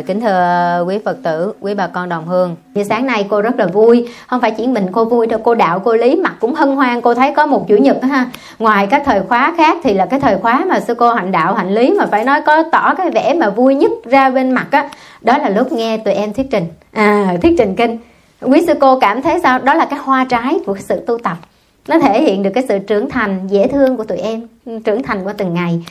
À, kính thưa quý Phật tử, quý bà con đồng hương. Như sáng nay cô rất là vui. Không phải chỉ mình cô vui đâu, cô đạo, cô lý mặt cũng hân hoan. Cô thấy có một chủ nhật đó ha. Ngoài các thời khóa khác thì là cái thời khóa mà sư cô hạnh đạo, hạnh lý Mà phải nói có tỏ cái vẻ mà vui nhất ra bên mặt á. Đó là lúc nghe tụi em thuyết trình. À, thuyết trình kinh. Quý sư cô cảm thấy sao? Đó là cái hoa trái của sự tu tập nó thể hiện được cái sự trưởng thành, dễ thương của tụi em, trưởng thành qua từng ngày.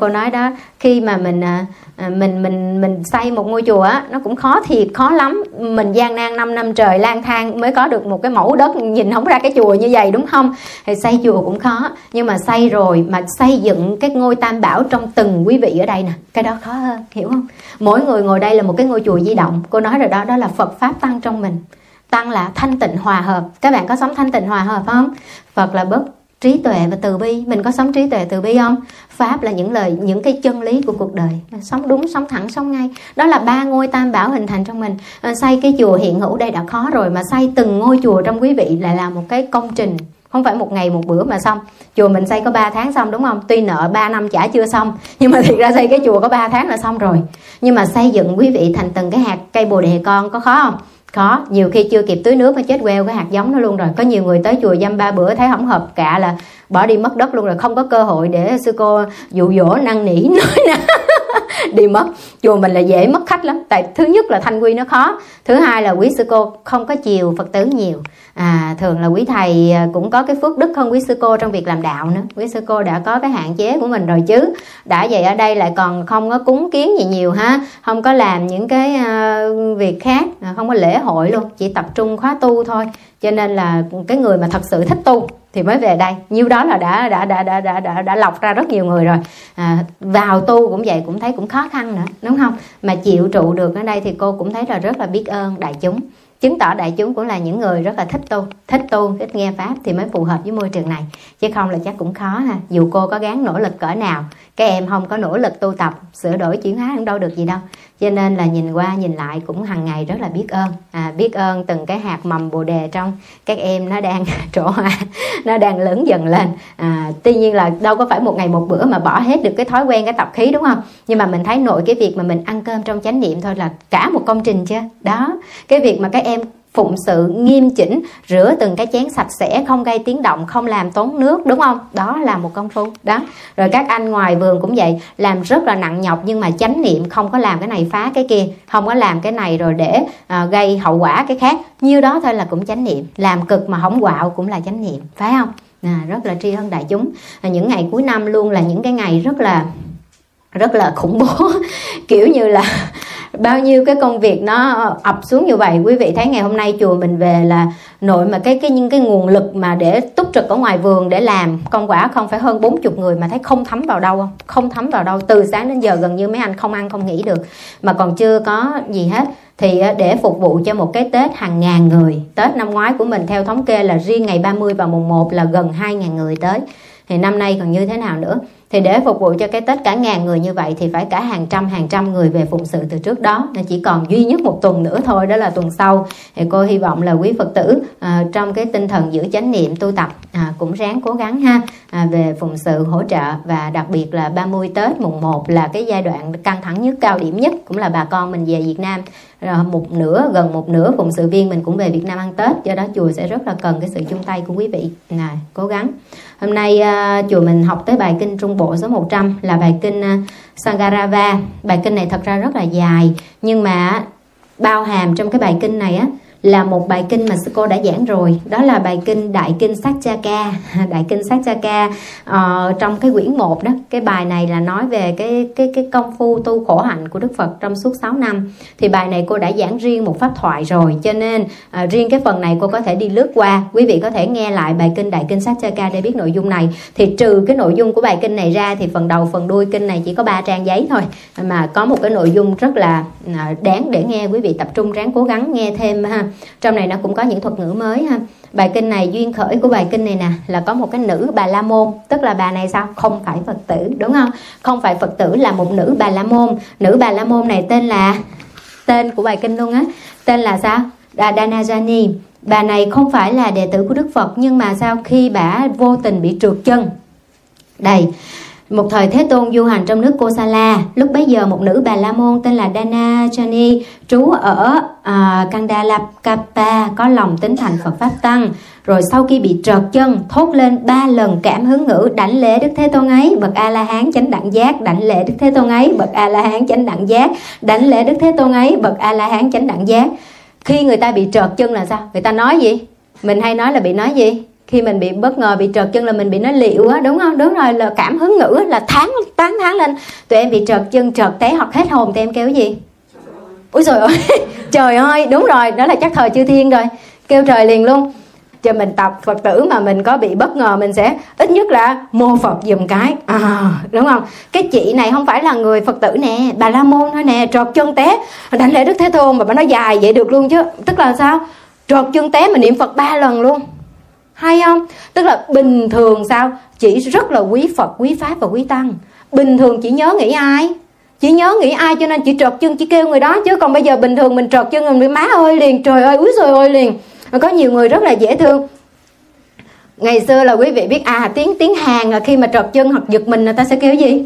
Cô nói đó, khi mà mình à, à, mình mình mình xây một ngôi chùa á, nó cũng khó thiệt, khó lắm. Mình gian nan 5 năm trời lang thang mới có được một cái mẫu đất nhìn không ra cái chùa như vậy, đúng không? Thì xây chùa cũng khó, nhưng mà xây rồi mà xây dựng cái ngôi tam bảo trong từng quý vị ở đây nè, cái đó khó hơn, hiểu không? Mỗi người ngồi đây là một cái ngôi chùa di động. Cô nói rồi đó đó là phật pháp tăng trong mình tăng là thanh tịnh hòa hợp. Các bạn có sống thanh tịnh hòa hợp không? Phật là bất trí tuệ và từ bi. Mình có sống trí tuệ, từ bi không? Pháp là những lời, những cái chân lý của cuộc đời. Sống đúng, sống thẳng, sống ngay. Đó là ba ngôi tam bảo hình thành trong mình. Ờ, xây cái chùa hiện hữu đây đã khó rồi mà xây từng ngôi chùa trong quý vị lại là một cái công trình. Không phải một ngày, một bữa mà xong. Chùa mình xây có 3 tháng xong đúng không? Tuy nợ 3 năm trả chưa xong, nhưng mà thiệt ra xây cái chùa có 3 tháng là xong rồi. Nhưng mà xây dựng quý vị thành từng cái hạt cây bồ đề con có khó không? Khó nhiều khi chưa kịp tưới nước nó chết queo cái hạt giống nó luôn rồi. Có nhiều người tới chùa dăm ba bữa thấy không hợp, cả là bỏ đi mất đất luôn rồi, không có cơ hội để sư cô dụ dỗ, năn nỉ, nói nè đi mất. Chùa mình là dễ mất khách lắm tại thứ nhất là thanh quy nó khó thứ hai là quý sư cô không có chiều phật tử nhiều. À, thường là quý thầy à, cũng có cái phước đức hơn quý sư cô trong việc làm đạo nữa. Quý sư cô đã có cái hạn chế của mình rồi chứ. Đã vậy ở đây lại còn không có cúng kiến gì nhiều ha không có làm những cái uh, việc khác à, không có lễ hội luôn chỉ tập trung khóa tu thôi cho nên là cái người mà thật sự thích tu thì mới về đây. Nhiêu đó là đã đã đã đã đã đã, đã lọc ra rất nhiều người rồi. À, vào tu cũng vậy cũng thấy cũng khó khăn nữa đúng không? Mà chịu trụ được ở đây thì cô cũng thấy là rất là biết ơn đại chúng. Chứng tỏ đại chúng cũng là những người rất là thích tu thích tu thích nghe pháp thì mới phù hợp với môi trường này. Chứ không là chắc cũng khó ha. Dù cô có gắng nỗ lực cỡ nào các em không có nỗ lực tu tập sửa đổi chuyển hóa cũng đâu được gì đâu cho nên là nhìn qua nhìn lại cũng hàng ngày rất là biết ơn. À, biết ơn từng cái hạt mầm bồ đề trong các em nó đang trổ hoa nó đang lớn dần lên. À, tuy nhiên là đâu có phải một ngày một bữa mà bỏ hết được cái thói quen cái tập khí đúng không? Nhưng mà mình thấy nội cái việc mà mình ăn cơm trong chánh niệm thôi là cả một công trình chứ. Đó cái việc mà các em phụng sự nghiêm chỉnh rửa từng cái chén sạch sẽ không gây tiếng động không làm tốn nước đúng không? Đó là một công phu. Đó. Rồi các anh ngoài vườn cũng vậy làm rất là nặng nhọc nhưng mà chánh niệm không có làm cái này phá cái kia không có làm cái này rồi để à, gây hậu quả cái khác. Nhiêu đó thôi là cũng chánh niệm. Làm cực mà hỏng quạo cũng là chánh niệm phải không? À, rất là tri ân đại chúng. À, những ngày cuối năm luôn là những cái ngày rất là rất là khủng bố. Kiểu như là bao nhiêu cái công việc nó ờ, ập xuống như vậy? Quý vị thấy ngày hôm nay chùa mình về là nội mà cái cái, những cái nguồn lực mà để túc trực ở ngoài vườn để làm công quả không phải hơn 40 người mà thấy không thấm vào đâu không? Không thấm vào đâu. Từ sáng đến giờ gần như mấy anh không ăn, không nghỉ được. Mà còn chưa có gì hết. Thì ờ, để phục vụ cho một cái Tết hàng ngàn người. Tết năm ngoái của mình theo thống kê là riêng ngày 30 và mùng 1 là gần 2 ngàn người tới. Thì năm nay còn như thế nào nữa? Thì để phục vụ cho cái tết cả ngàn người như vậy thì phải cả hàng trăm hàng trăm người về phụng sự từ trước đó. Nên chỉ còn duy nhất một tuần nữa thôi đó là tuần sau. Thì cô hy vọng là quý phật tử à, trong cái tinh thần giữ chánh niệm tu tập à, cũng ráng cố gắng ha à, về phụng sự hỗ trợ và đặc biệt là 30 tết mùng 1 là cái giai đoạn căng thẳng nhất cao điểm nhất cũng là bà con mình về Việt Nam. Rồi một nửa gần một nửa phụng sự viên mình cũng về Việt Nam ăn Tết. Do đó chùa sẽ rất là cần cái sự chung tay của quý vị. Là cố gắng. Hôm nay à, chùa mình học tới bài kinh Trung Bộ số 100 là bài kinh à, Sangarava. Bài kinh này thật ra rất là dài, nhưng mà bao hàm trong cái bài kinh này á là một bài kinh mà sư cô đã giảng rồi. Đó là bài kinh đại kinh Sắc cha ca, đại kinh Satchaka uh, ờ, trong cái quyển 1 đó cái bài này là nói về cái cái cái công phu tu khổ hạnh của Đức Phật trong suốt 6 năm. Thì bài này cô đã giảng riêng một pháp thoại rồi cho nên uh, riêng cái phần này cô có thể đi lướt qua. Quý vị có thể nghe lại bài kinh đại kinh Sắc cha ca để biết nội dung này. Thì trừ cái nội dung của bài kinh này ra thì phần đầu phần đuôi kinh này chỉ có ba trang giấy thôi. Mà có một cái nội dung rất là à, đáng để nghe quý vị tập trung ráng cố gắng nghe thêm ha trong này nó cũng có những thuật ngữ mới ha. Bài kinh này, duyên khởi của bài kinh này nè, là có một cái nữ bà la môn. Tức là bà này sao? Không phải phật tử, đúng không? Không phải phật tử là một nữ bà la môn. Nữ bà la môn này tên là, tên của bài kinh luôn á. Tên là sao? Đà Danajani bà này không phải là đệ tử của Đức Phật, nhưng mà sau khi bà vô tình bị trượt chân. Đây một thời Thế Tôn du hành trong nước Kosala lúc bấy giờ một nữ bà la môn tên là Dana Chani trú ở à, uh, Kandalakapa có lòng tính thành Phật pháp tăng. Rồi sau khi bị trợt chân thốt lên ba lần cảm hứng ngữ đảnh lễ Đức Thế Tôn ấy. Bậc A La Hán chánh đẳng giác đảnh lễ Đức Thế Tôn ấy. Bậc A La Hán chánh đẳng giác đảnh lễ Đức Thế Tôn ấy. Bậc A La Hán chánh đẳng giác. Khi người ta bị trợt chân là sao? Người ta nói gì? Mình hay nói là bị nói gì? Khi mình bị bất ngờ bị trợt chân là mình bị nó liệu á đúng không? Đúng rồi là cảm hứng ngữ là tháng tán tháng lên. Tụi em bị trợt chân trợt té hoặc hết hồn thì em kêu cái gì? Ôi trời ơi trời ơi đúng rồi đó là chắc thời chư thiên rồi. Kêu trời liền luôn. Cho mình tập phật tử mà mình có bị bất ngờ mình sẽ ít nhất là mô phật dùm cái. À, đúng không? Cái chị này không phải là người phật tử nè bà la môn thôi nè trọt chân té. Đánh lễ đức thế tôn mà bà nói dài vậy được luôn chứ. Tức là sao? Trọt chân té mà niệm phật ba lần luôn hay không? Tức là bình thường sao? Chỉ rất là quý phật quý pháp và quý tăng. Bình thường chỉ nhớ nghĩ ai? Chỉ nhớ nghĩ ai cho nên chỉ trợt chân chỉ kêu người đó. Chứ còn bây giờ bình thường mình trợt chân người má ơi liền trời ơi úi rồi ơi liền. Có nhiều người rất là dễ thương. Ngày xưa là quý vị biết à tiếng tiếng hàn là khi mà trợt chân hoặc giật mình người ta sẽ kêu gì?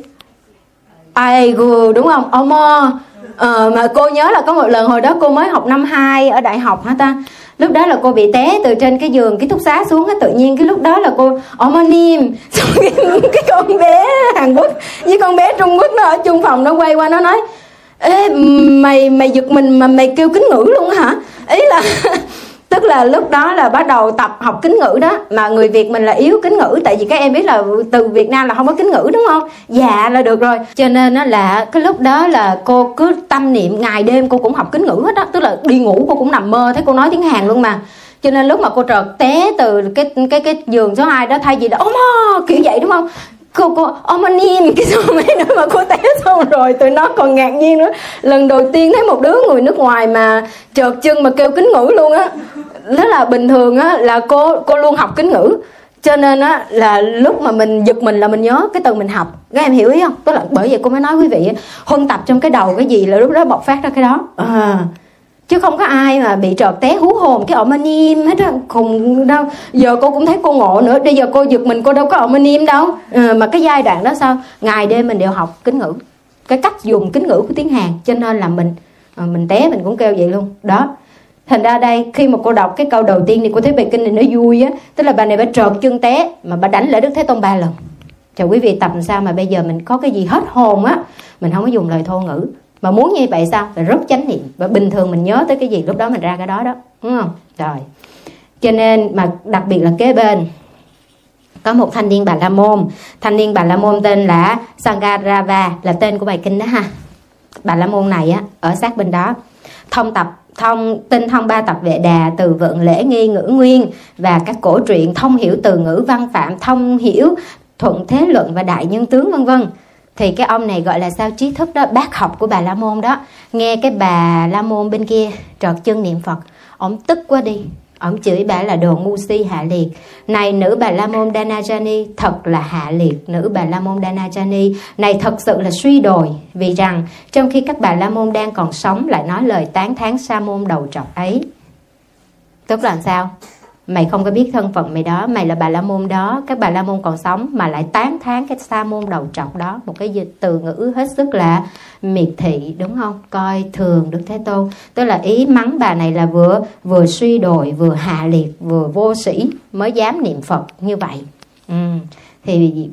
Ai gù đúng không? Omo ờ, mà cô nhớ là có một lần hồi đó cô mới học năm 2 ở đại học hả ta? Lúc đó là cô bị té từ trên cái giường ký túc xá xuống á tự nhiên cái lúc đó là cô omonim cái, cái con bé hàn quốc với con bé trung quốc nó ở chung phòng nó quay qua nó nói ê mày mày giật mình mà mày kêu kính ngữ luôn hả? Ý là tức là lúc đó là bắt đầu tập học kính ngữ đó. Mà người việt mình là yếu kính ngữ tại vì các em biết là từ việt nam là không có kính ngữ đúng không? Dạ là được rồi. Cho nên nó là cái lúc đó là cô cứ tâm niệm ngày đêm cô cũng học kính ngữ hết đó tức là đi ngủ cô cũng nằm mơ thấy cô nói tiếng hàn luôn mà. Cho nên lúc mà cô trợt té từ cái cái cái giường số 2 đó thay vì đó oh, kiểu vậy đúng không? Cô cô ông anh cái xong mấy nữa mà cô té xong rồi. Tụi nó còn ngạc nhiên nữa. Lần đầu tiên thấy một đứa người nước ngoài mà trợt chân mà kêu kính ngữ luôn á rất là bình thường á là cô cô luôn học kính ngữ. Cho nên á là lúc mà mình giật mình là mình nhớ cái từ mình học. Các em hiểu ý không? Tức là bởi vậy cô mới nói quý vị huân tập trong cái đầu cái gì là lúc đó bộc phát ra cái đó. À chứ không có ai mà bị trợt té hú hồn cái ổng im hết á cùng đâu giờ cô cũng thấy cô ngộ nữa. Bây giờ cô giật mình cô đâu có ổng im đâu. À, mà cái giai đoạn đó sao? Ngày đêm mình đều học kính ngữ. Cái cách dùng kính ngữ của tiếng hàn cho nên là mình ờ, mình té mình cũng kêu vậy luôn. Đó thành ra đây, khi mà cô đọc cái câu đầu tiên thì cô thấy bài kinh này nó vui á, tức là bà này bà trợt chân té, mà bà đánh lại đức thế tôn ba lần. Chào quý vị, tập sao mà bây giờ mình có cái gì hết hồn á? Mình không có dùng lời thô ngữ. Mà muốn như vậy sao? Phải rất chánh niệm. Và bình thường mình nhớ tới cái gì, lúc đó mình ra cái đó đó. Đúng không? Rồi. Cho nên mà đặc biệt là kế bên, có một thanh niên bà la môn. Thanh niên bà la môn tên là sangarava, là tên của bài kinh đó ha. Bà la môn này á, ở sát bên đó. Thông tập thông tinh thông ba tập vệ đà từ vựng lễ nghi ngữ nguyên và các cổ truyện thông hiểu từ ngữ văn phạm, thông hiểu thuận thế luận và đại nhân tướng, vân vân. Thì cái ông này gọi là sao trí thức đó, bác học của bà la môn đó. Nghe cái bà la môn bên kia trọt chân niệm phật, ông tức quá đi ông chửi bà là đồ ngu si hạ liệt. Này nữ bà la môn danajani, thật là hạ liệt, nữ bà la môn danajani. Này thật sự là suy đồi, vì rằng trong khi các bà la môn đang còn sống lại nói lời tán thán sa môn đầu trọc ấy. Tức là sao? Mày không có biết thân phận mày đó, mày là bà la môn đó. Các bà la môn còn sống mà lại tán thán cái sa môn đầu trọc đó. Một cái dịch từ ngữ hết sức là miệt thị, đúng không? Coi thường đức thế tôn. Tức là ý mắng bà này là vừa vừa suy đồi, vừa hạ liệt, vừa vô sĩ, mới dám niệm phật như vậy. Ừ. thì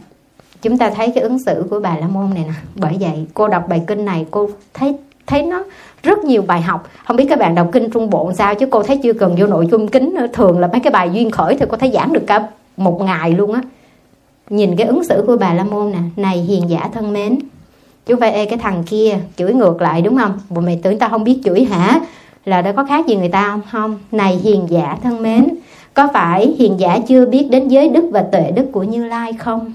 chúng ta thấy cái ứng xử của bà la môn này nè. Bởi vậy, cô đọc bài kinh này, cô thấy thấy nó rất nhiều bài học. Không biết các bạn đọc kinh trung bộ sao, chứ cô thấy chưa cần vô nội dung kính nữa. Thường là mấy cái bài duyên khởi thì cô thấy giảng được cả một ngày luôn á. Nhìn cái ứng xử của bà la môn nè. Này, hiền giả thân mến. Chú phải ê cái thằng kia, chửi ngược lại đúng không? Bộ mày tưởng tao không biết chửi hả? Là đã có khác gì người ta không? Không. Này, hiền giả thân mến. Có phải hiền giả chưa biết đến giới đức và tuệ đức của như lai không?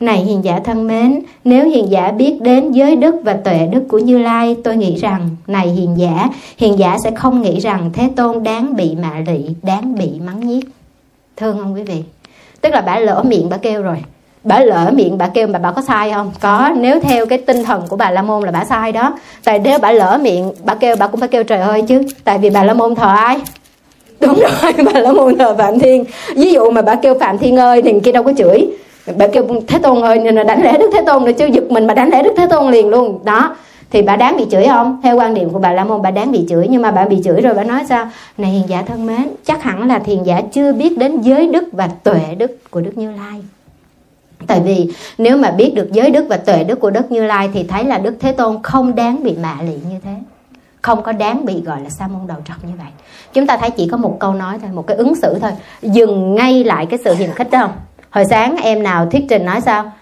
Này hiền giả thân mến, nếu hiền giả biết đến giới đức và tuệ đức của Như Lai, tôi nghĩ rằng, này hiền giả, hiền giả sẽ không nghĩ rằng Thế Tôn đáng bị mạ lị, đáng bị mắng nhiếc. Thương không quý vị? Tức là bà lỡ miệng bà kêu rồi. Bà lỡ miệng bà kêu mà bà có sai không? Có, nếu theo cái tinh thần của bà La Môn là bà sai đó. Tại nếu bà lỡ miệng bà kêu bà cũng phải kêu trời ơi chứ. Tại vì bà La Môn thờ ai? Đúng rồi, bà La Môn thờ Phạm Thiên. Ví dụ mà bà kêu Phạm Thiên ơi thì kia đâu có chửi bà kêu, thế tôn ơi nên là đánh lẽ đức thế tôn rồi chứ giật mình mà đánh lẽ đức thế tôn liền luôn. Đó, thì bà đáng bị chửi không? Theo quan điểm của bà la môn, bà đáng bị chửi, nhưng mà bà bị chửi rồi bà nói sao? Này hiền giả thân mến, chắc hẳn là thiền giả chưa biết đến giới đức và tuệ đức của đức như lai. Tại vì nếu mà biết được giới đức và tuệ đức của đức như lai thì thấy là đức thế tôn không đáng bị mạ lị như thế. Không có đáng bị gọi là sa môn đầu trọc như vậy. Chúng ta thấy chỉ có một câu nói thôi, một cái ứng xử thôi. Dừng ngay lại cái sự hiềm khích đó không? Hồi sáng em nào thuyết trình nói sao?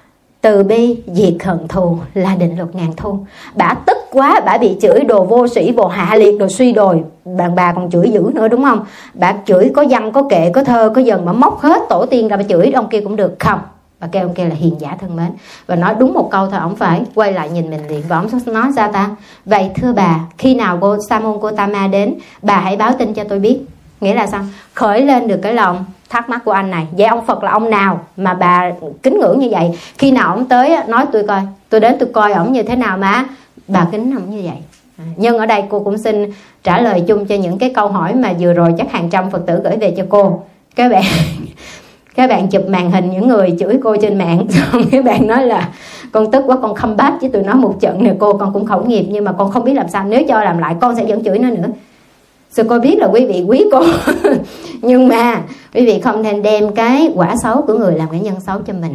Từ bi, diệt hận thù là định luật ngàn thu bả tức quá, bả bị chửi đồ vô sĩ, vô hạ liệt, đồ suy đồi. Bạn bà còn chửi dữ nữa đúng không? Bà chửi có văn, có kệ, có thơ, có dần mà móc hết tổ tiên ra bà chửi, ông kia cũng được. Không bà kêu ông kia là hiền giả thân mến. Và nói đúng một câu thôi, ông phải quay lại nhìn mình liền. Và ông nói ra ta? Vậy thưa bà, khi nào cô Samon cô tama đến, bà hãy báo tin cho tôi biết. Nghĩa là sao? Khởi lên được cái lòng thắc mắc của anh này. Vậy ông phật là ông nào mà bà kính ngưỡng như vậy? Khi nào ông tới nói tôi coi, tôi đến tôi coi ổng như thế nào mà bà kính ông như vậy. À, nhưng ở đây cô cũng xin trả lời chung cho những cái câu hỏi mà vừa rồi chắc hàng trăm phật tử gửi về cho cô. Các bạn các bạn chụp màn hình những người chửi cô trên mạng, xong các bạn nói là, con tức quá, con không bát với tụi nó một trận nè cô, con cũng khẩu nghiệp, nhưng mà con không biết làm sao. Nếu cho làm lại, con sẽ vẫn chửi nó nữa sư cô biết là quý vị quý cô? Nhưng mà quý vị không nên đem cái quả xấu của người làm cái nhân xấu cho mình.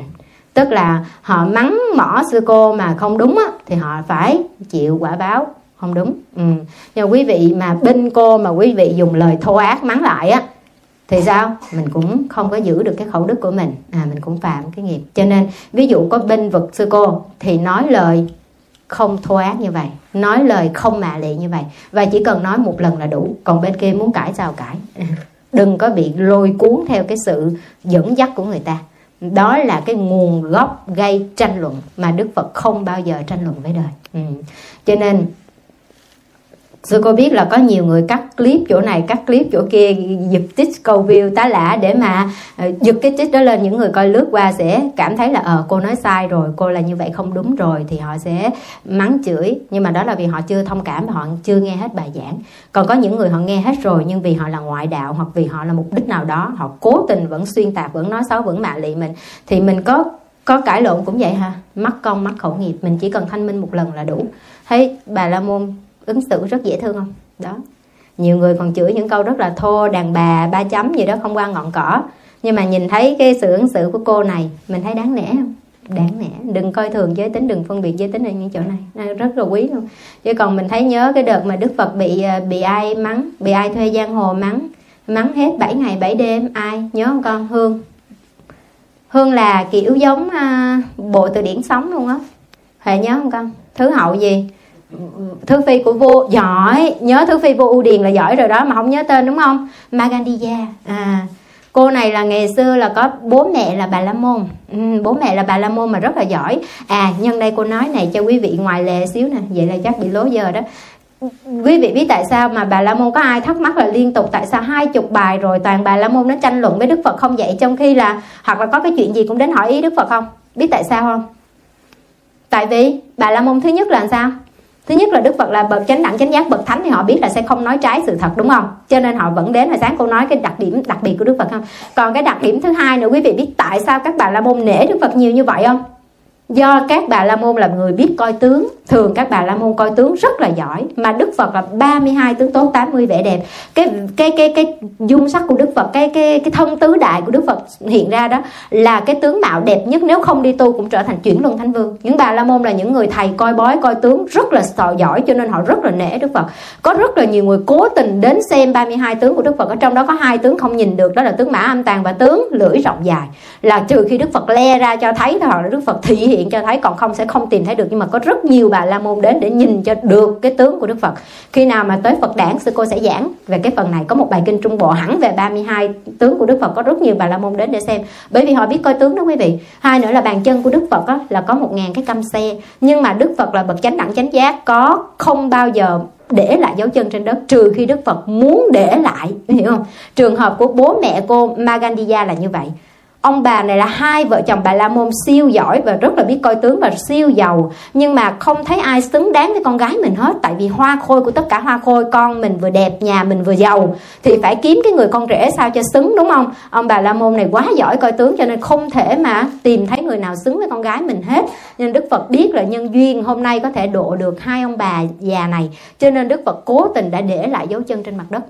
Tức là họ mắng mỏ sư cô mà không đúng á, thì họ phải chịu quả báo không đúng. Ừ. nhưng quý vị mà bên cô mà quý vị dùng lời thô ác mắng lại á thì sao? Mình cũng không có giữ được cái khẩu đức của mình. À mình cũng phạm cái nghiệp. Cho nên ví dụ có binh vực sư cô thì nói lời không thô ác như vậy, nói lời không mạ lị như vậy. Và chỉ cần nói một lần là đủ. Còn bên kia muốn cãi sao cãi. Đừng có bị lôi cuốn theo cái sự dẫn dắt của người ta. Đó là cái nguồn gốc gây tranh luận mà đức phật không bao giờ tranh luận với đời. Ừ. cho nên sư cô biết là có nhiều người cắt clip chỗ này, cắt clip chỗ kia, giật tích câu view tá lả để mà ờ, giật cái tích đó lên. Những người coi lướt qua sẽ cảm thấy là ờ cô nói sai rồi, cô là như vậy không đúng rồi thì họ sẽ mắng chửi. Nhưng mà đó là vì họ chưa thông cảm và họ chưa nghe hết bài giảng. Còn có những người họ nghe hết rồi nhưng vì họ là ngoại đạo hoặc vì họ là mục đích nào đó, họ cố tình vẫn xuyên tạc, vẫn nói xấu, vẫn mạ lị mình, thì mình có có cãi lộn cũng vậy ha. Mắc công, mắc khẩu nghiệp, mình chỉ cần thanh minh một lần là đủ. Thấy bà la môn ứng xử rất dễ thương không? Đó. Nhiều người còn chửi những câu rất là thô, đàn bà, ba chấm gì đó không qua ngọn cỏ. Nhưng mà nhìn thấy cái sự ứng xử của cô này, mình thấy đáng nể không? Đáng nể đừng coi thường giới tính, đừng phân biệt giới tính ở những chỗ này. Rất là quý luôn. Chứ còn mình thấy nhớ cái đợt mà đức phật bị à, bị ai mắng, bị ai thuê giang hồ mắng mắng hết 7 ngày 7 đêm, ai? Nhớ không con? Hương. Hương là kiểu giống à, bộ từ điển sống luôn á. Huệ nhớ không con? Thứ hậu gì? Thứ phi của vua giỏi. Nhớ thứ phi vua u điền là giỏi rồi đó mà không nhớ tên đúng không? Magandiya à cô này là ngày xưa là có bố mẹ là bà la môn. Ừ, bố mẹ là bà la môn mà rất là giỏi. À nhân đây cô nói này cho quý vị ngoài lề xíu nè. Vậy là chắc bị lố giờ đó. Quý vị biết tại sao mà bà la môn có ai thắc mắc là liên tục tại sao hai chục bài rồi toàn bà la môn nó tranh luận với đức phật không vậy? Trong khi là hoặc là có cái chuyện gì cũng đến hỏi ý đức phật không? Biết tại sao không? Tại vì bà la môn thứ nhất là sao? Thứ nhất là đức phật là bậc chánh đẳng, chánh giác bậc thánh thì họ biết là sẽ không nói trái sự thật, đúng không? Cho nên họ vẫn đến hồi sáng cô nói cái đặc điểm đặc biệt của đức phật không? Còn cái đặc điểm thứ hai nữa, quý vị biết tại sao các bạn la môn nể đức phật nhiều như vậy không? Do các bà la môn là người biết coi tướng, thường các bà la môn coi tướng rất là giỏi, mà đức phật là 32 tướng tốt 80 vẻ đẹp. Cái cái cái cái dung sắc của đức phật, cái cái cái thân tứ đại của đức phật hiện ra đó là cái tướng mạo đẹp nhất, nếu không đi tu cũng trở thành chuyển luân thánh vương. Những bà la môn là những người thầy coi bói, coi tướng rất là sò giỏi, cho nên họ rất là nể đức phật. Có rất là nhiều người cố tình đến xem 32 tướng của đức phật, ở trong đó có hai tướng không nhìn được, đó là tướng mã âm tàng và tướng lưỡi rộng dài. Là trừ khi đức phật le ra cho thấy họ là đức phật thị hiện hiện cho thấy còn không sẽ không tìm thấy được. Nhưng mà có rất nhiều bà la môn đến để nhìn cho được cái tướng của đức phật. Khi nào mà tới phật đản sư cô sẽ giảng. Về cái phần này có một bài kinh trung bộ hẳn về 32 tướng của đức phật. Có rất nhiều bà la môn đến để xem. Bởi vì họ biết coi tướng đó quý vị. Hai nữa là bàn chân của đức phật á, là có một ngàn cái căm xe. Nhưng mà đức phật là bậc chánh đẳng chánh giác có không bao giờ để lại dấu chân trên đất trừ khi đức phật muốn để lại. Hiểu không? Trường hợp của bố mẹ cô magandiya là như vậy ông bà này là hai vợ chồng bà la môn siêu giỏi và rất là biết coi tướng và siêu giàu. Nhưng mà không thấy ai xứng đáng với con gái mình hết, tại vì hoa khôi của tất cả hoa khôi, con mình vừa đẹp, nhà mình vừa giàu. Thì phải kiếm cái người con rể sao cho xứng, đúng không? Ông bà la môn này quá giỏi coi tướng cho nên không thể mà tìm thấy người nào xứng với con gái mình hết. Nên đức phật biết là nhân duyên hôm nay có thể độ được hai ông bà già này. Cho nên đức phật cố tình đã để lại dấu chân trên mặt đất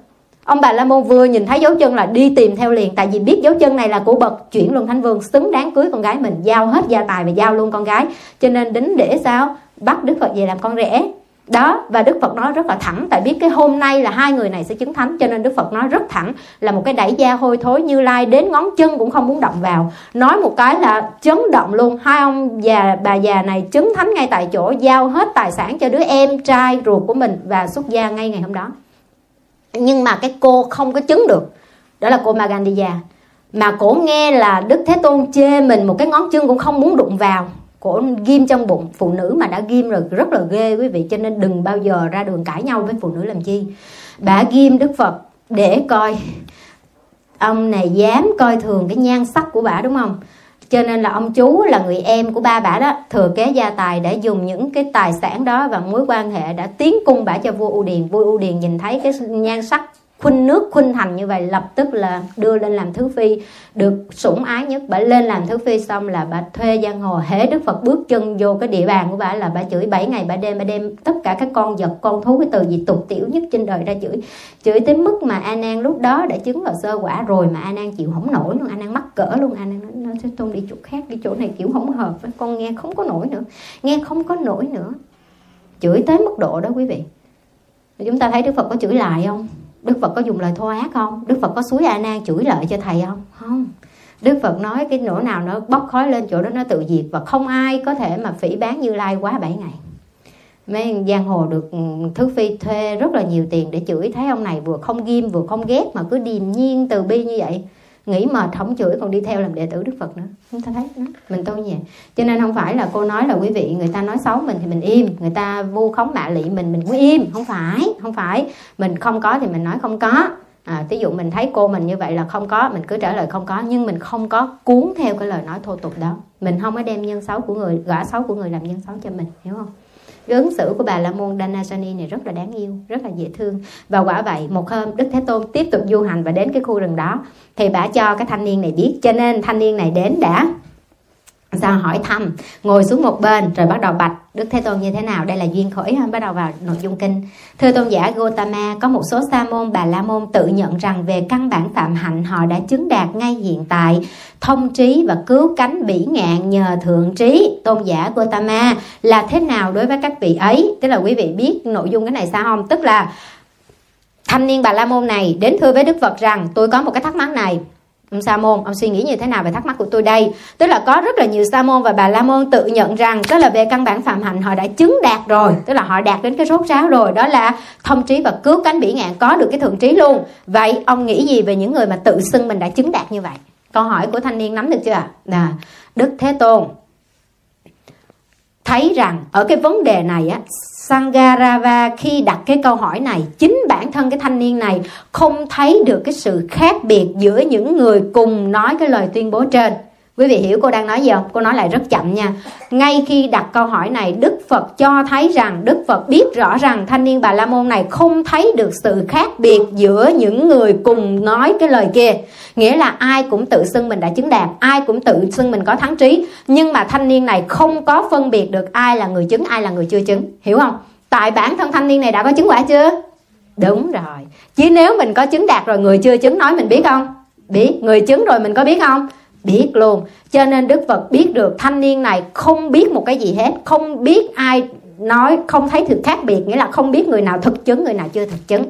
ông bà la môn vừa nhìn thấy dấu chân là đi tìm theo liền, tại vì biết dấu chân này là của bậc chuyển luân thánh vương xứng đáng cưới con gái mình, giao hết gia tài và giao luôn con gái. Cho nên đính để sao bắt đức phật về làm con rể. Đó, và đức phật nói rất là thẳng, tại biết cái hôm nay là hai người này sẽ chứng thánh, cho nên đức phật nói rất thẳng, là một cái đẩy da hôi thối như lai đến ngón chân cũng không muốn động vào. Nói một cái là chấn động luôn, hai ông già, bà già này chứng thánh ngay tại chỗ, giao hết tài sản cho đứa em trai ruột của mình và xuất gia ngay ngày hôm đó nhưng mà cái cô không có chứng được. Đó là cô Magandhya mà cổ nghe là Đức Thế Tôn chê mình một cái ngón chân cũng không muốn đụng vào. Cổ ghim trong bụng. Phụ nữ mà đã ghim rồi rất là ghê quý vị, cho nên đừng bao giờ ra đường cãi nhau với phụ nữ làm chi. Bà ghim Đức Phật để coi. Ông này dám coi thường cái nhan sắc của bà, đúng không? Cho nên là ông chú là người em của ba bà đó, thừa kế gia tài để dùng những cái tài sản đó và mối quan hệ đã tiến cung bả cho vua U Điền. Vua U Điền nhìn thấy cái nhan sắc khuynh nước khuynh thành như vậy lập tức là đưa lên làm thứ phi. Được sủng ái nhất bà lên làm thứ phi xong là bà thuê giang hồ hễ đức phật bước chân vô cái địa bàn của bà là bà chửi 7 ngày bà đêm bà đem tất cả các con vật con thú cái từ gì tục tiểu nhất trên đời ra chửi. Chửi tới mức mà a nan lúc đó đã chứng vào sơ quả rồi mà a nan chịu không nổi luôn a nan mắc cỡ luôn. A nan nói, sẽ tôn đi chỗ khác đi chỗ này kiểu không hợp với con nghe không có nổi nữa nghe không có nổi nữa. Chửi tới mức độ đó quý vị. Chúng ta thấy đức phật có chửi lại không? Đức phật có dùng lời thô ác không? Đức phật có suối a nan chửi lợi cho thầy không? Không. Đức phật nói cái nỗi nào nó bốc khói lên chỗ đó nó tự diệt và không ai có thể mà phỉ bán như lai quá 7 ngày. Mấy giang hồ được ừ, thứ phi thuê rất là nhiều tiền để chửi. Thấy ông này vừa không ghim vừa không ghét mà cứ điềm nhiên từ bi như vậy nghĩ mệt không chửi còn đi theo làm đệ tử đức phật nữa. Chúng ta thấy đó. mình tôi nhẹ. Cho nên không phải là cô nói là quý vị người ta nói xấu mình thì mình im. Người ta vu khống mạ lị mình mình cũng im. Không phải không phải. Mình không có thì mình nói không có. À, ví dụ mình thấy cô mình như vậy là không có mình cứ trả lời không có. Nhưng mình không có cuốn theo cái lời nói thô tục đó. Mình không có đem nhân xấu của người gã xấu của người làm nhân xấu cho mình hiểu không? Cái ứng xử của bà la môn Danasani này rất là đáng yêu, rất là dễ thương. Và quả vậy, một hôm đức thế tôn tiếp tục du hành và đến cái khu rừng đó, thì bà cho cái thanh niên này biết. Cho nên thanh niên này đến đã sao hỏi thăm ngồi xuống một bên rồi bắt đầu bạch đức thế tôn như thế nào? Đây là duyên khởi bắt đầu vào nội dung kinh. Thưa tôn giả gotama có một số sa môn bà la môn tự nhận rằng về căn bản phạm hạnh họ đã chứng đạt ngay hiện tại. Thông trí và cứu cánh bỉ ngạn nhờ thượng trí. Tôn giả gotama là thế nào đối với các vị ấy? Tức là quý vị biết nội dung cái này sao không? Tức là thanh niên bà la môn này đến thưa với đức phật rằng tôi có một cái thắc mắc này sa môn, ông suy nghĩ như thế nào về thắc mắc của tôi đây? Tức là có rất là nhiều sa môn và bà la môn tự nhận rằng tức là về căn bản phạm hạnh họ đã chứng đạt rồi. Tức là họ đạt đến cái rốt ráo rồi. Đó là thông trí và cứu cánh bỉ ngạn có được cái thượng trí luôn. Vậy ông nghĩ gì về những người mà tự xưng mình đã chứng đạt như vậy? Câu hỏi của thanh niên nắm được chưa là đức thế tôn thấy rằng ở cái vấn đề này á, Sangarava khi đặt cái câu hỏi này, chính bản thân cái thanh niên này không thấy được cái sự khác biệt giữa những người cùng nói cái lời tuyên bố trên quý vị hiểu cô đang nói gì không? Cô nói lại rất chậm nha. Ngay khi đặt câu hỏi này, đức phật cho thấy rằng, đức phật biết rõ rằng thanh niên bà la môn này không thấy được sự khác biệt giữa những người cùng nói cái lời kia. Nghĩa là ai cũng tự xưng mình đã chứng đạt, ai cũng tự xưng mình có thắng trí. Nhưng mà thanh niên này không có phân biệt được ai là người chứng, ai là người chưa chứng. Hiểu không? Tại bản thân thanh niên này đã có chứng quả chưa? Đúng rồi. Chứ nếu mình có chứng đạt rồi người chưa chứng nói mình biết không? Biết. Người chứng rồi mình có biết không? Biết luôn. Cho nên đức phật biết được thanh niên này không biết một cái gì hết. Không biết ai nói, không thấy sự khác biệt, nghĩa là không biết người nào thực chứng, người nào chưa thực chứng.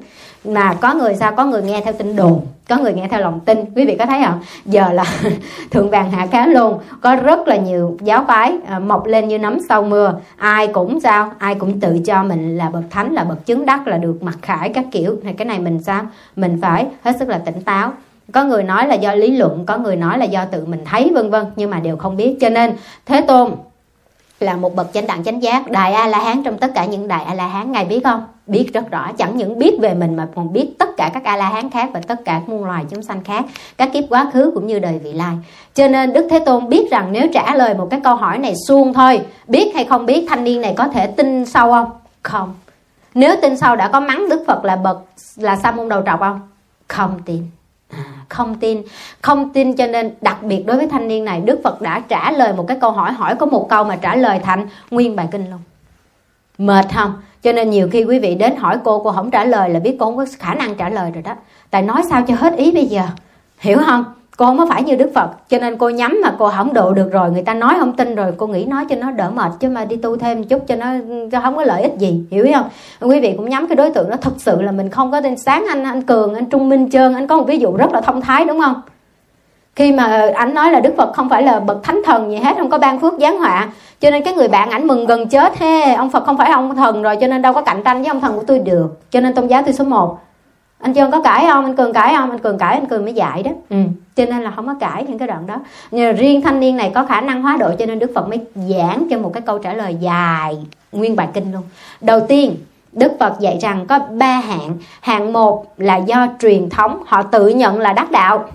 Mà có người sao? Có người nghe theo tin đồn, có người nghe theo lòng tin. Quý vị có thấy không? Giờ là thượng vàng hạ cá luôn có rất là nhiều giáo phái à, mọc lên như nấm sau mưa. Ai cũng sao? Ai cũng tự cho mình là bậc thánh, là bậc chứng đắc, là được mặc khải các kiểu. Này, cái này mình sao? Mình phải hết sức là tỉnh táo có người nói là do lý luận, có người nói là do tự mình thấy, vân vân, nhưng mà đều không biết. Cho nên, thế tôn là một bậc chánh đẳng chánh giác đại a la hán trong tất cả những đại a la hán ngài biết không? Biết rất rõ, chẳng những biết về mình mà còn biết tất cả các a la hán khác và tất cả muôn loài chúng sanh khác, các kiếp quá khứ cũng như đời vị lai. Cho nên, đức thế tôn biết rằng nếu trả lời một cái câu hỏi này suông thôi, biết hay không biết, thanh niên này có thể tin sâu không? Không. Nếu tin sâu, đã có mắng đức phật là bậc, là sa môn đầu trọc không? Không tin không tin. Không tin cho nên đặc biệt đối với thanh niên này, đức phật đã trả lời một cái câu hỏi. Hỏi có một câu mà trả lời thành nguyên bài kinh luôn. Mệt không? Cho nên nhiều khi quý vị đến hỏi cô cô không trả lời là biết cô không có khả năng trả lời rồi đó. Tại nói sao cho hết ý bây giờ? Hiểu không? Cô không có phải như đức phật, cho nên cô nhắm mà cô không độ được rồi. Người ta nói không tin rồi, cô nghĩ nói cho nó đỡ mệt, chứ mà đi tu thêm chút cho nó, cho không có lợi ích gì, hiểu không? Quý vị cũng nhắm cái đối tượng đó, thật sự là mình không có tên sáng anh anh cường, anh trung minh trơn, anh có một ví dụ rất là thông thái, đúng không? Khi mà ảnh nói là đức phật không phải là bậc thánh thần gì hết, không có ban phước giáng họa, cho nên cái người bạn ảnh mừng gần chết, he, ông phật không phải ông thần rồi, cho nên đâu có cạnh tranh với ông thần của tôi được. Cho nên tôn giáo tôi số 1 anh trơn có cãi không? Anh cường cãi không? Anh cường cãi anh cường mới dạy đó. Ừ. cho nên là không có cãi những cái đoạn đó. Nhưng riêng thanh niên này có khả năng hóa độ cho nên đức phật mới giảng cho một cái câu trả lời dài nguyên bài kinh luôn. Đầu tiên Đức Phật dạy rằng có ba hạng. Hạng một là do truyền thống Họ tự nhận là đắc đạo.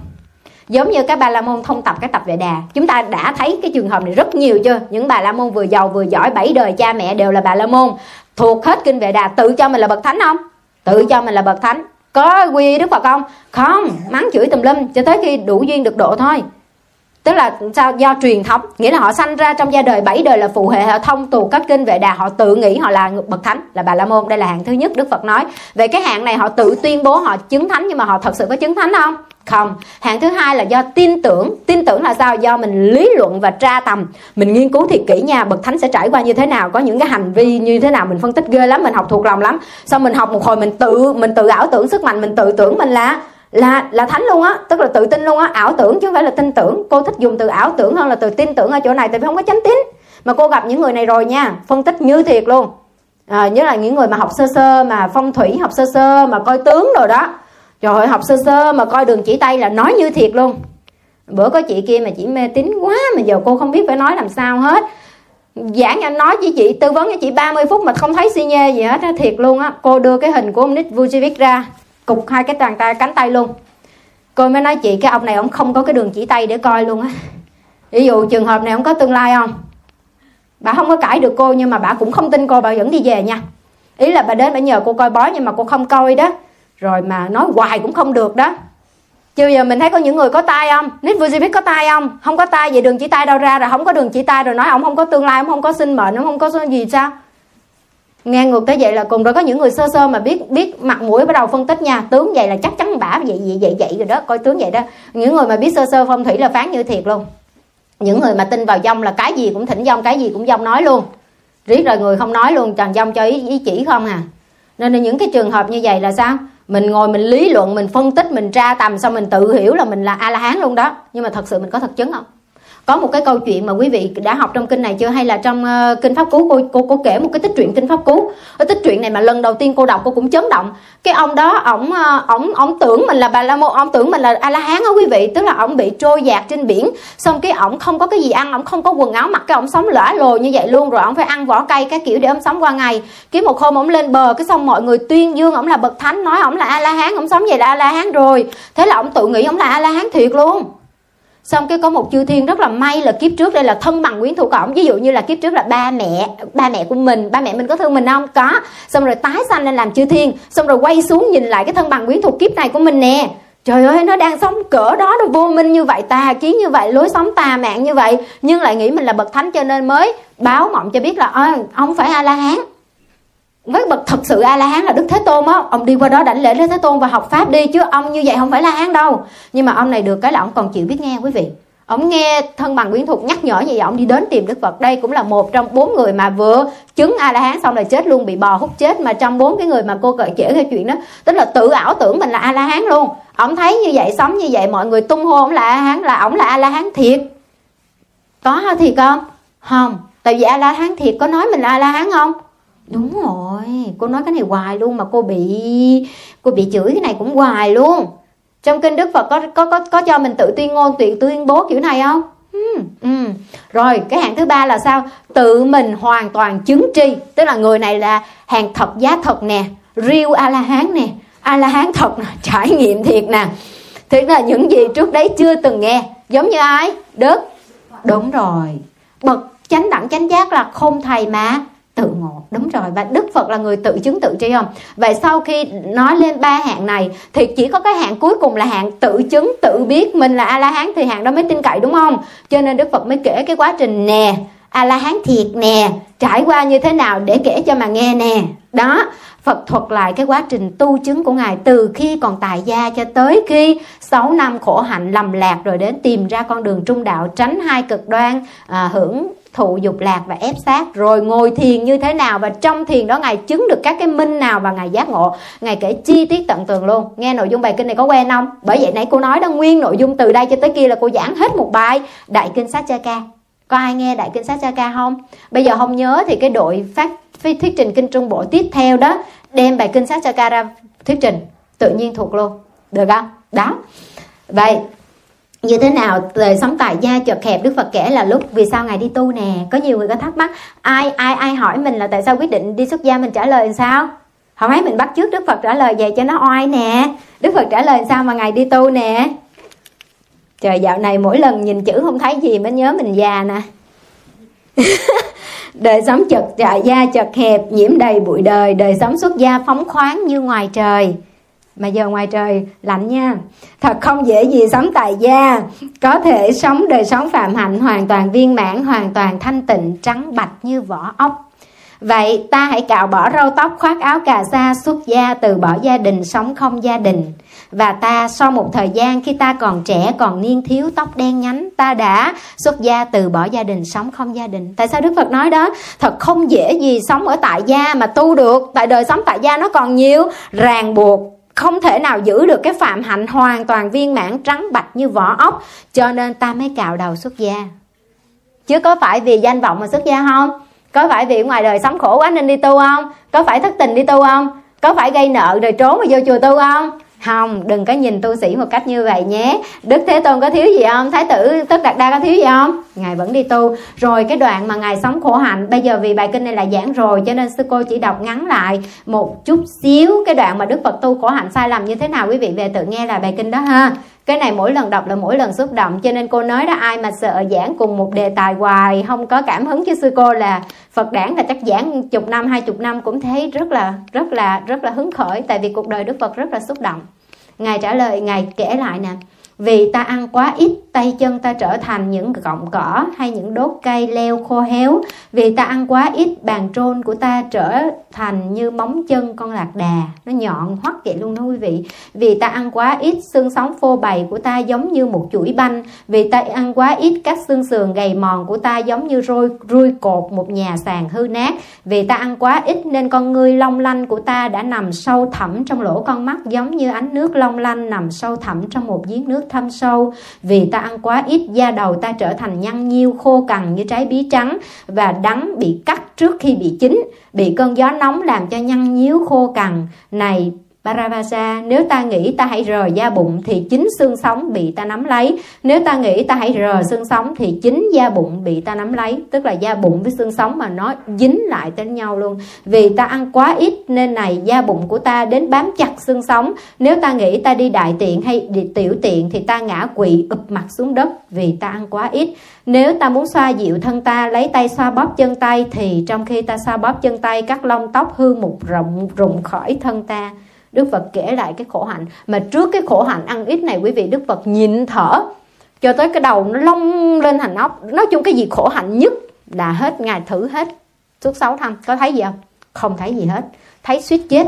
Giống như các bà la môn thông tập cái tập vệ đà. Chúng ta đã thấy cái trường hợp này rất nhiều chưa? Những bà la môn vừa giàu vừa giỏi Bảy đời cha mẹ đều là bà la môn. Thuộc hết kinh vệ đà Tự cho mình là bậc thánh không? Tự cho mình là bậc thánh có quy đức phật không? Không, mắng chửi tùm lum cho tới khi đủ duyên được độ thôi. Tức là sao? Do truyền thống, nghĩa là họ sanh ra trong gia đời bảy đời là phụ hệ, họ thông tù các kinh vệ đà, họ tự nghĩ họ là bậc thánh, là bà la môn. Đây là hạng thứ nhất đức phật nói. Về cái hạng này họ tự tuyên bố họ chứng thánh, nhưng mà họ thật sự có chứng thánh không? Không hạng thứ hai là do tin tưởng. Tin tưởng là sao? Do mình lý luận và tra tầm. Mình nghiên cứu thiệt kỹ nha bậc thánh sẽ trải qua như thế nào có những cái hành vi như thế nào mình phân tích ghê lắm mình học thuộc lòng lắm. Xong mình học một hồi mình tự mình tự ảo tưởng sức mạnh mình tự tưởng mình là là là thánh luôn á tức là tự tin luôn á ảo tưởng chứ không phải là tin tưởng. Cô thích dùng từ ảo tưởng hơn là từ tin tưởng ở chỗ này tại vì không có chánh tín. Mà cô gặp những người này rồi nha phân tích như thiệt luôn. À, nhớ là những người mà học sơ sơ mà phong thủy học sơ sơ mà coi tướng rồi đó. Trời ơi, học sơ sơ mà coi đường chỉ tay là nói như thiệt luôn. Bữa có chị kia mà chị mê tín quá Mà giờ cô không biết phải nói làm sao hết. Giảng anh nói với chị, Tư vấn cho chị 30 phút mà không thấy si nhê gì hết Thiệt luôn á. Cô đưa cái hình của ông Nick Vujovic ra, Cục hai cái toàn tay, cánh tay luôn. Cô mới nói chị, cái ông này ông không có cái đường chỉ tay để coi luôn á. Ví dụ trường hợp này ông có tương lai không? Bà không có cãi được cô Nhưng mà bà cũng không tin cô, bà vẫn đi về nha. Ý là bà đến bà nhờ cô coi bói Nhưng mà cô không coi đó rồi mà nói hoài cũng không được đó. Chưa giờ mình thấy có những người có tay không? Nít Nick biết có tay không? Không có tay vậy đường chỉ tay đâu ra rồi không có đường chỉ tay rồi nói ông không có tương lai ông không có sinh mệnh ông không có gì sao? Nghe ngược tới vậy là cùng rồi có những người sơ sơ mà biết biết mặt mũi bắt đầu phân tích nha. Tướng vậy là chắc chắn bả vậy vậy vậy vậy rồi đó coi tướng vậy đó. Những người mà biết sơ sơ phong thủy là phán như thiệt luôn. Những người mà tin vào dông là cái gì cũng thỉnh dông cái gì cũng dông nói luôn. Riết rồi người không nói luôn tròn dông cho ý, ý chỉ không à. Nên là những cái trường hợp như vậy là sao? Mình ngồi mình lý luận, mình phân tích, mình tra tầm, xong mình tự hiểu là mình là a la hán luôn đó. Nhưng mà thật sự mình có thật chứng không? Có một cái câu chuyện mà quý vị đã học trong kinh này chưa? Hay là trong uh, kinh pháp cú cô cô cô kể một cái tích truyện kinh pháp cú cái tích truyện này mà lần đầu tiên cô đọc cô cũng chấn động. Cái ông đó ổng ờ, ổng ổng tưởng mình là bà la môn ổng tưởng mình là a la hán á quý vị. Tức là ổng bị trôi dạt trên biển. Xong cái ổng không có cái gì ăn ổng không có quần áo mặc cái ổng sống lõa lồ như vậy luôn. Rồi ổng phải ăn vỏ cây cái kiểu để ổng sống qua ngày. Cái một hôm ổng lên bờ cái xong mọi người tuyên dương ổng là bậc thánh. Nói ổng là a la hán ổng sống vậy là a la hán rồi. Thế là ổng tự nghĩ ổng là a la hán thiệt luôn xong cái có một chư thiên rất là may là kiếp trước đây là thân bằng quyến thuộc của ổng. Ví dụ như là kiếp trước là ba mẹ ba mẹ của mình, ba mẹ mình có thương mình không? Có. Xong rồi tái sanh lên làm chư thiên. Xong rồi quay xuống nhìn lại cái thân bằng quyến thuộc kiếp này của mình nè. Trời ơi, nó đang sống cỡ đó, nó vô minh như vậy, tà kiến như vậy, lối sống tà mạng như vậy. Nhưng lại nghĩ mình là bậc thánh cho nên mới báo mộng cho biết là ông phải a la hán với bậc thật sự a la hán là đức thế tôn á. Ông đi qua đó đảnh lễ đức thế tôn và học pháp đi, chứ ông như vậy không phải la hán đâu. Nhưng mà ông này được cái là ông còn chịu biết nghe, quý vị. Ông nghe thân bằng quyến thuộc nhắc nhở như vậy, ông đi đến tìm đức phật. Đây cũng là một trong bốn người mà vừa chứng a la hán xong rồi chết luôn, bị bò hút chết. Mà trong bốn cái người mà cô kể kể cái chuyện đó, tức là tự ảo tưởng mình là a la hán luôn. Ông thấy như vậy, sống như vậy, mọi người tung hô ông là a la hán là ông là a la hán thiệt. Có thiệt không? Không. Tại vì a la hán thiệt, có nói mình là a la hán không? Đúng rồi. Cô nói cái này hoài luôn mà cô bị cô bị chửi cái này cũng hoài luôn. Trong kinh đức phật có có có có cho mình tự tuyên ngôn tự tuyên bố kiểu này không? Ừ, ừ. rồi cái hạng thứ ba là sao? Tự mình hoàn toàn chứng tri. Tức là người này là hàng thật giá thật nè real a la hán nè. A la hán thật nè trải nghiệm thiệt nè. Thế là những gì trước đấy chưa từng nghe. Giống như ai? Đức. Đúng rồi. Bậc chánh đẳng chánh giác là không thầy mà tự ngộ. Đúng rồi và đức phật là người tự chứng tự tri không? Vậy sau khi nói lên ba hạng này thì chỉ có cái hạng cuối cùng là hạng tự chứng tự biết mình là a la hán thì hạng đó mới tin cậy đúng không? Cho nên đức phật mới kể cái quá trình nè a la hán thiệt nè trải qua như thế nào để kể cho mà nghe nè. Đó Phật thuật lại cái quá trình tu chứng của Ngài từ khi còn tại gia cho tới khi 6 năm khổ hạnh lầm lạc rồi đến tìm ra con đường trung đạo tránh hai cực đoan à, hưởng thụ dục lạc và ép sát rồi ngồi thiền như thế nào và trong thiền đó ngài chứng được các cái minh nào và ngài giác ngộ. Ngài kể chi tiết tận tường luôn. Nghe nội dung bài kinh này có quen không? Bởi vậy nãy cô nói đó, nguyên nội dung từ đây cho tới kia là cô giảng hết một bài, đại kinh sát cha ca. Có ai nghe đại kinh sát cha ca không? Bây giờ không nhớ thì cái đội phát thuyết trình kinh trung bộ tiếp theo đó đem bài kinh sát cha ca ra thuyết trình. Tự nhiên thuộc luôn. Được không? Đó. Vậy như thế nào? Đời sống tại gia chật hẹp, đức phật kể là lúc vì sao ngài đi tu nè. Có nhiều người có thắc mắc, ai ai ai hỏi mình là tại sao quyết định đi xuất gia? Mình trả lời làm sao? Không thấy mình bắt trước đức phật trả lời về cho nó oai nè. Đức phật trả lời sao mà ngài đi tu nè? Trời, dạo này mỗi lần nhìn chữ không thấy gì mới nhớ mình già nè. Đời sống chật trại gia chật hẹp, nhiễm đầy bụi đời. Đời sống xuất gia phóng khoáng như ngoài trời mà giờ ngoài trời lạnh nha. Thật không dễ gì sống tại gia. Có thể sống đời sống phạm hạnh hoàn toàn viên mãn, hoàn toàn thanh tịnh, trắng bạch như vỏ ốc. Vậy ta hãy cạo bỏ râu tóc, khoác áo cà sa xuất gia, từ bỏ gia đình, sống không gia đình. Và ta sau một thời gian khi ta còn trẻ, còn niên thiếu, tóc đen nhánh, ta đã xuất gia, từ bỏ gia đình, sống không gia đình. Tại sao đức phật nói đó? Thật không dễ gì sống ở tại gia mà tu được. Tại đời sống tại gia nó còn nhiều. Ràng buộc không thể nào giữ được cái phạm hạnh hoàn toàn viên mãn trắng bạch như vỏ ốc, cho nên ta mới cào đầu xuất gia. Chứ có phải vì danh vọng mà xuất gia không? Có phải vì ngoài đời sống khổ quá nên đi tu không? Có phải thất tình đi tu không? Có phải gây nợ rồi trốn mà vô chùa tu không? Không, đừng có nhìn tu sĩ một cách như vậy nhé. Đức thế tôn có thiếu gì không? Thái tử tất đạt đa có thiếu gì không? Ngài vẫn đi tu. Rồi cái đoạn mà ngài sống khổ hạnh, bây giờ vì bài kinh này là giảng rồi, cho nên sư cô chỉ đọc ngắn lại một chút xíu cái đoạn mà đức phật tu khổ hạnh sai lầm như thế nào, quý vị về tự nghe là bài kinh đó ha cái này mỗi lần đọc là mỗi lần xúc động, cho nên cô nói đó, ai mà sợ giảng cùng một đề tài hoài, không có cảm hứng chứ sư cô là phật đảng là chắc giảng chục năm, hai chục năm cũng thấy rất là rất là rất là hứng khởi, tại vì cuộc đời đức phật rất là xúc động. Ngài trả lời, ngài kể lại nè, vì ta ăn quá ít tay chân ta trở thành những cọng cỏ hay những đốt cây leo khô héo. Vì ta ăn quá ít, bàn trôn của ta trở thành như móng chân con lạc đà. Nó nhọn hoắt vậy luôn đó quý vị. Vì ta ăn quá ít, xương sống phô bày của ta giống như một chuỗi banh. Vì ta ăn quá ít, các xương sườn gầy mòn của ta giống như roi rui cột một nhà sàn hư nát. Vì ta ăn quá ít, nên con ngươi long lanh của ta đã nằm sâu thẳm trong lỗ con mắt, giống như ánh nước long lanh nằm sâu thẳm trong một giếng nước thâm sâu. Vì ta ăn quá ít, da đầu ta trở thành nhăn nhiêu, khô cằn như trái bí trắng và đắng bị cắt trước khi bị chín. Bị cơn gió nóng làm cho nhăn nhíu khô cằn. Này Paravasa, nếu ta nghĩ ta hãy rờ da bụng thì chính xương sống bị ta nắm lấy. Nếu ta nghĩ ta hãy rờ xương sống thì chính da bụng bị ta nắm lấy. Tức là da bụng với xương sống mà nó dính lại tới nhau luôn. Vì ta ăn quá ít nên này da bụng của ta đến bám chặt xương sống. Nếu ta nghĩ ta đi đại tiện hay đi tiểu tiện thì ta ngã quỵ ụp mặt xuống đất vì ta ăn quá ít. Nếu ta muốn xoa dịu thân ta lấy tay xoa bóp chân tay thì trong khi ta xoa bóp chân tay các lông tóc hư một rộng rụng khỏi thân ta. Đức Phật kể lại cái khổ hạnh. Mà trước cái khổ hạnh ăn ít này, quý vị, Đức Phật nhịn thở. Cho tới cái đầu nó long lên thành ốc. Nói chung cái gì khổ hạnh nhất là hết, ngài thử hết suốt 6 năm. Có thấy gì không? Không thấy gì hết. Thấy suýt chết.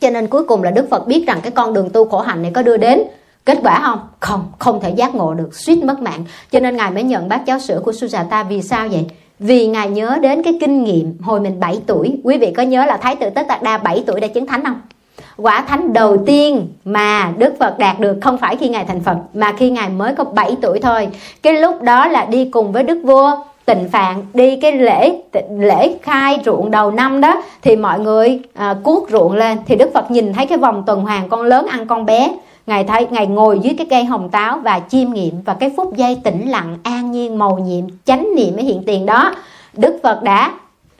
Cho nên cuối cùng là Đức Phật biết rằng cái con đường tu khổ hạnh này có đưa đến kết quả không? Không không thể giác ngộ được. Suýt mất mạng. Cho nên ngài mới nhận bát cháo sữa của Sujata vì sao vậy? Vì ngài nhớ đến cái kinh nghiệm hồi mình 7 tuổi. Quý vị có nhớ là thái tử tất đạt đa 7 tuổi đã chứng thánh không? Quả thánh đầu tiên mà Đức Phật đạt được không phải khi Ngài thành Phật mà khi Ngài mới có 7 tuổi thôi. Cái lúc đó là đi cùng với Đức Vua tịnh phạn đi cái lễ lễ khai ruộng đầu năm đó thì mọi người à, cuốc ruộng lên. Thì Đức Phật nhìn thấy cái vòng tuần hoàn con lớn ăn con bé. Ngài thấy ngài ngồi dưới cái cây hồng táo và chiêm nghiệm và cái phút giây tĩnh lặng an nhiên màu nhiệm chánh niệm ở hiện tiền đó. Đức Phật đã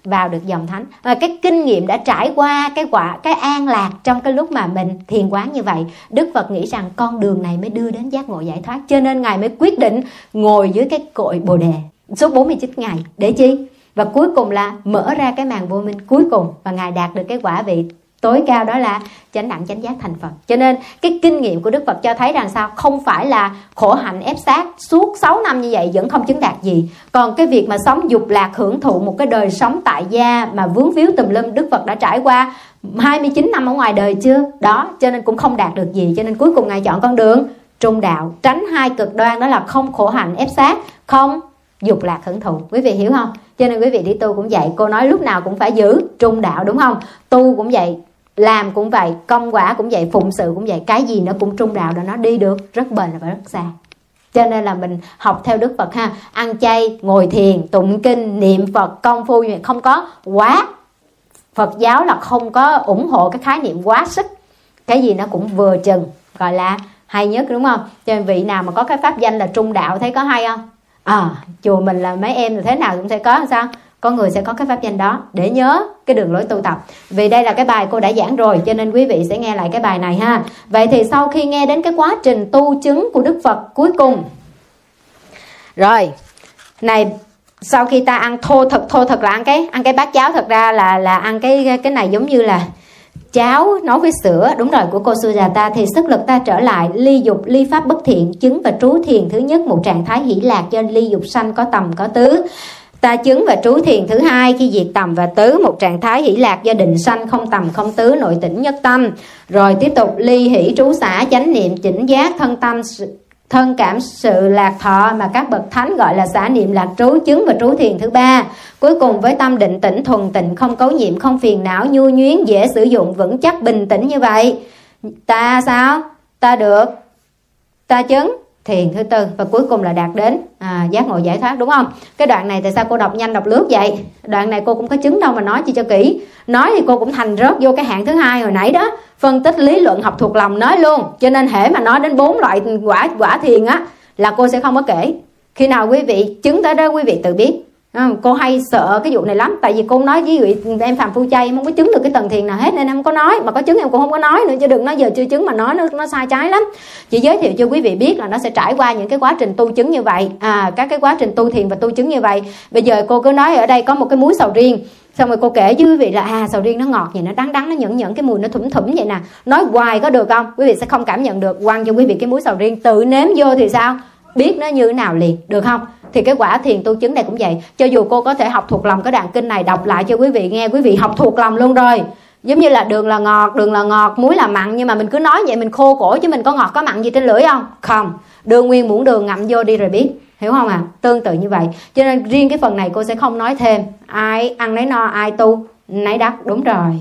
vào được dòng thánh. Và cái kinh nghiệm đã trải qua cái quả, cái an lạc trong cái lúc mà mình thiền quán như vậy, Đức Phật nghĩ rằng con đường này mới đưa đến giác ngộ giải thoát. Cho nên ngài mới quyết định ngồi dưới cái cội bồ đề suốt 49 ngày. Để chi? Và cuối cùng là mở ra cái màn vô minh cuối cùng và ngài đạt được cái quả vị tối cao đó là chánh đẳng, chánh giác, thành phật. Cho nên cái kinh nghiệm của đức phật cho thấy rằng sao? Không phải là khổ hạnh ép sát suốt 6 năm như vậy vẫn không chứng đạt gì. Còn cái việc mà sống dục lạc hưởng thụ một cái đời sống tại gia mà vướng víu tùm lum, đức phật đã trải qua 29 năm ở ngoài đời chưa? Đó, cho nên cũng không đạt được gì. Cho nên cuối cùng ngài chọn con đường trung đạo, tránh hai cực đoan, đó là không khổ hạnh ép sát không dục lạc hưởng thụ. Quý vị hiểu không? Cho nên quý vị đi tu cũng vậy, cô nói lúc nào cũng phải giữ trung đạo, đúng không? Tu cũng vậy làm cũng vậy, công quả cũng vậy, phụng sự cũng vậy, cái gì nó cũng trung đạo để nó đi được, rất bền và rất xa. Cho nên là mình học theo đức phật ha, ăn chay, ngồi thiền, tụng kinh, niệm phật, công phu như không có quá. Phật giáo là không có ủng hộ cái khái niệm quá sức. Cái gì nó cũng vừa chừng, gọi là hay nhất, đúng không? Cho nên vị nào mà có cái pháp danh là trung đạo thấy có hay không? À chùa mình là mấy em là thế nào cũng sẽ có, sao? Có người sẽ có cái pháp danh đó. Để nhớ cái đường lối tu tập. Vì đây là cái bài cô đã giảng rồi, cho nên quý vị sẽ nghe lại cái bài này ha. Vậy thì sau khi nghe đến cái quá trình tu chứng của đức phật cuối cùng. Rồi, này, sau khi ta ăn thô thực thô thực là ăn cái ăn cái bát cháo thật ra là là ăn cái cái này giống như là cháo nấu với sữa. Đúng rồi, của cô Sujata thì sức lực ta trở lại. Ly dục, ly pháp bất thiện, chứng và trú thiền thứ nhất, một trạng thái hỷ lạc do ly dục sanh có tầm, có tứ ta chứng và trú thiền thứ hai, khi diệt tầm và tứ, một trạng thái hỷ lạc do định sanh không tầm, không tứ, nội tỉnh nhất tâm. Rồi tiếp tục, ly hỷ trú xả chánh niệm, chỉnh giác, thân tâm thân cảm, sự lạc thọ mà các bậc thánh gọi là xả niệm lạc trú chứng và trú thiền thứ ba. Cuối cùng, với tâm định tĩnh, thuần tịnh, không cấu nhiễm, không phiền não, nhu nhuyến dễ sử dụng, vững chắc, bình tĩnh như vậy. Ta sao? Ta được. Ta chứng thiền thứ tư và cuối cùng là đạt đến à, giác ngộ giải thoát đúng không? Cái đoạn này tại sao cô đọc nhanh đọc lướt vậy? Đoạn này cô cũng có chứng đâu mà nói chi cho kỹ. Nói thì cô cũng thành rớt vô cái hạng thứ hai hồi nãy đó. Phân tích lý luận học thuộc lòng nói luôn. Cho nên hễ mà nói đến bốn loại quả quả thiền á là cô sẽ không có kể. Khi nào quý vị chứng tới đó quý vị tự biết. À, cô hay sợ cái vụ này lắm, tại vì cô nói với vị em phạm phu chay, em không có chứng được cái tầng thiền nào hết nên em không có nói. Mà có chứng em cũng không có nói nữa, chứ đừng nói giờ chưa chứng mà nói nó nó sai trái lắm. Chỉ giới thiệu cho quý vị biết là nó sẽ trải qua những cái quá trình tu chứng như vậy. À các cái quá trình tu thiền và tu chứng như vậy. Bây giờ cô cứ nói ở đây có một cái muối sầu riêng. Xong rồi cô kể với quý vị là à sầu riêng nó ngọt vậy, nó đắng đắng, nó nhẫn nhẫn, cái mùi nó thủm thủm vậy nè. Nói hoài có được không? Quý vị sẽ không cảm nhận được. Quăng cho quý vị cái muối sầu riêng, tự nếm vô thì sao? Biết nó như thế nào liền, được không? Thì cái quả thiền tu chứng này cũng vậy. Cho dù cô có thể học thuộc lòng cái đoạn kinh này, đọc lại cho quý vị nghe, quý vị học thuộc lòng luôn rồi. Giống như là đường là ngọt, đường là ngọt, muối là mặn, nhưng mà mình cứ nói vậy mình khô cổ chứ mình có ngọt có mặn gì trên lưỡi không? Không. Đường nguyên muỗng đường ngậm vô đi rồi biết. Hiểu không à tương tự như vậy. Cho nên riêng cái phần này cô sẽ không nói thêm. Ai ăn nấy no, ai tu, nấy đắc. Đúng rồi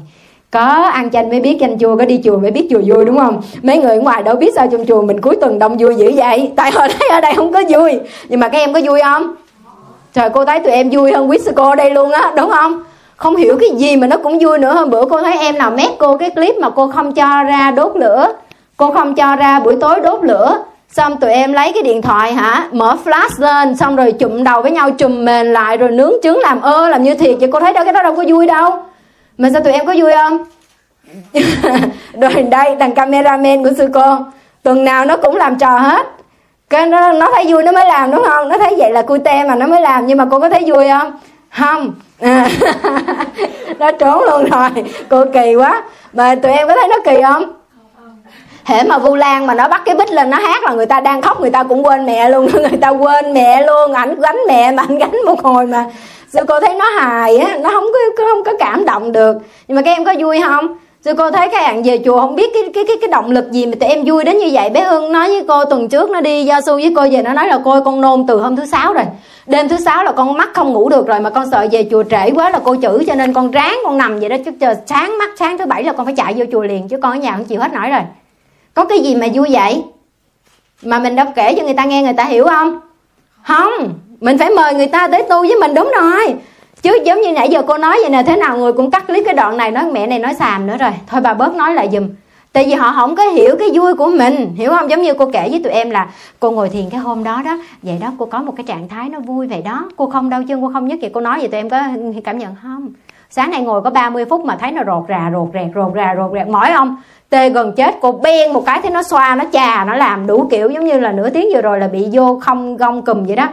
có ăn chanh mới biết chanh chua, có đi chùa mới biết chùa vui, đúng không? Mấy người ngoài đâu biết sao trong chùa mình cuối tuần đông vui dữ vậy? Tại hồi thấy ở đây không có vui. Nhưng mà các em có vui không? Trời, cô thấy tụi em vui hơn quý sư cô ở đây luôn á, đúng không? Không hiểu cái gì mà nó cũng vui nữa. Hôm bữa cô thấy em nào mét cô cái clip mà cô không cho ra đốt lửa. Cô không cho ra buổi tối đốt lửa. Xong tụi em lấy cái điện thoại hả? Mở flash lên, xong rồi chụm đầu với nhau chùm mền lại, rồi nướng trứng làm ơ, làm như thiệt vậy. Cô thấy đâu, cái đó đâu có vui đâu mà sao tụi em có vui không? Rồi đây, thằng cameraman của sư cô. Tuần nào nó cũng làm trò hết. Cái nó nó thấy vui nó mới làm, đúng không? Nó thấy vậy là cute mà nó mới làm, nhưng mà cô có thấy vui không? Không. À. nó trốn luôn rồi. Cô kỳ quá. Mà tụi em có thấy nó kỳ không? Hễ mà vu lan mà nó bắt cái bích lên nó hát là người ta đang khóc, người ta cũng quên mẹ luôn. Người ta quên mẹ luôn. Ảnh gánh mẹ mà, ảnh gánh một hồi mà sư cô thấy nó hài á nó không có không có cảm động được nhưng mà các em có vui không Sư cô thấy các bạn về chùa không biết cái cái cái cái động lực gì mà tụi em vui đến như vậy. Bé Hưng nói với cô tuần trước nó đi gia su với cô về nó nói là cô con nôn từ hôm thứ sáu rồi. Đêm thứ sáu là con mắt không ngủ được rồi mà con sợ về chùa trễ quá là cô chữ cho nên con ráng con nằm vậy đó chứ chờ sáng mắt sáng thứ bảy là con phải chạy vô chùa liền chứ con ở nhà không chịu hết nổi rồi. Có cái gì mà vui vậy? Mà mình đâu kể cho người ta nghe người ta hiểu không? Không, mình phải mời người ta tới tu với mình, đúng rồi. Chứ giống như nãy giờ cô nói vậy nè, thế nào người cũng cắt clip cái đoạn này, nói mẹ này nói xàm nữa rồi. Thôi bà bớt nói lại giùm. Tại vì họ không có hiểu cái vui của mình, hiểu không? Giống như cô kể với tụi em là cô ngồi thiền cái hôm đó đó, vậy đó cô có một cái trạng thái nó vui vậy đó. Cô không đau chân, cô không nhất vậy cô nói vậy tụi em có cảm nhận không? Sáng nay ngồi có 30 phút mà thấy nó rột rà, rột rẹt, rột rà, rột rẹt. Mỏi không? Tê gần chết, cô ben một cái thấy nó xoa, nó chà, nó làm đủ kiểu giống như là nửa tiếng vừa rồi là bị vô không gông cùm vậy đó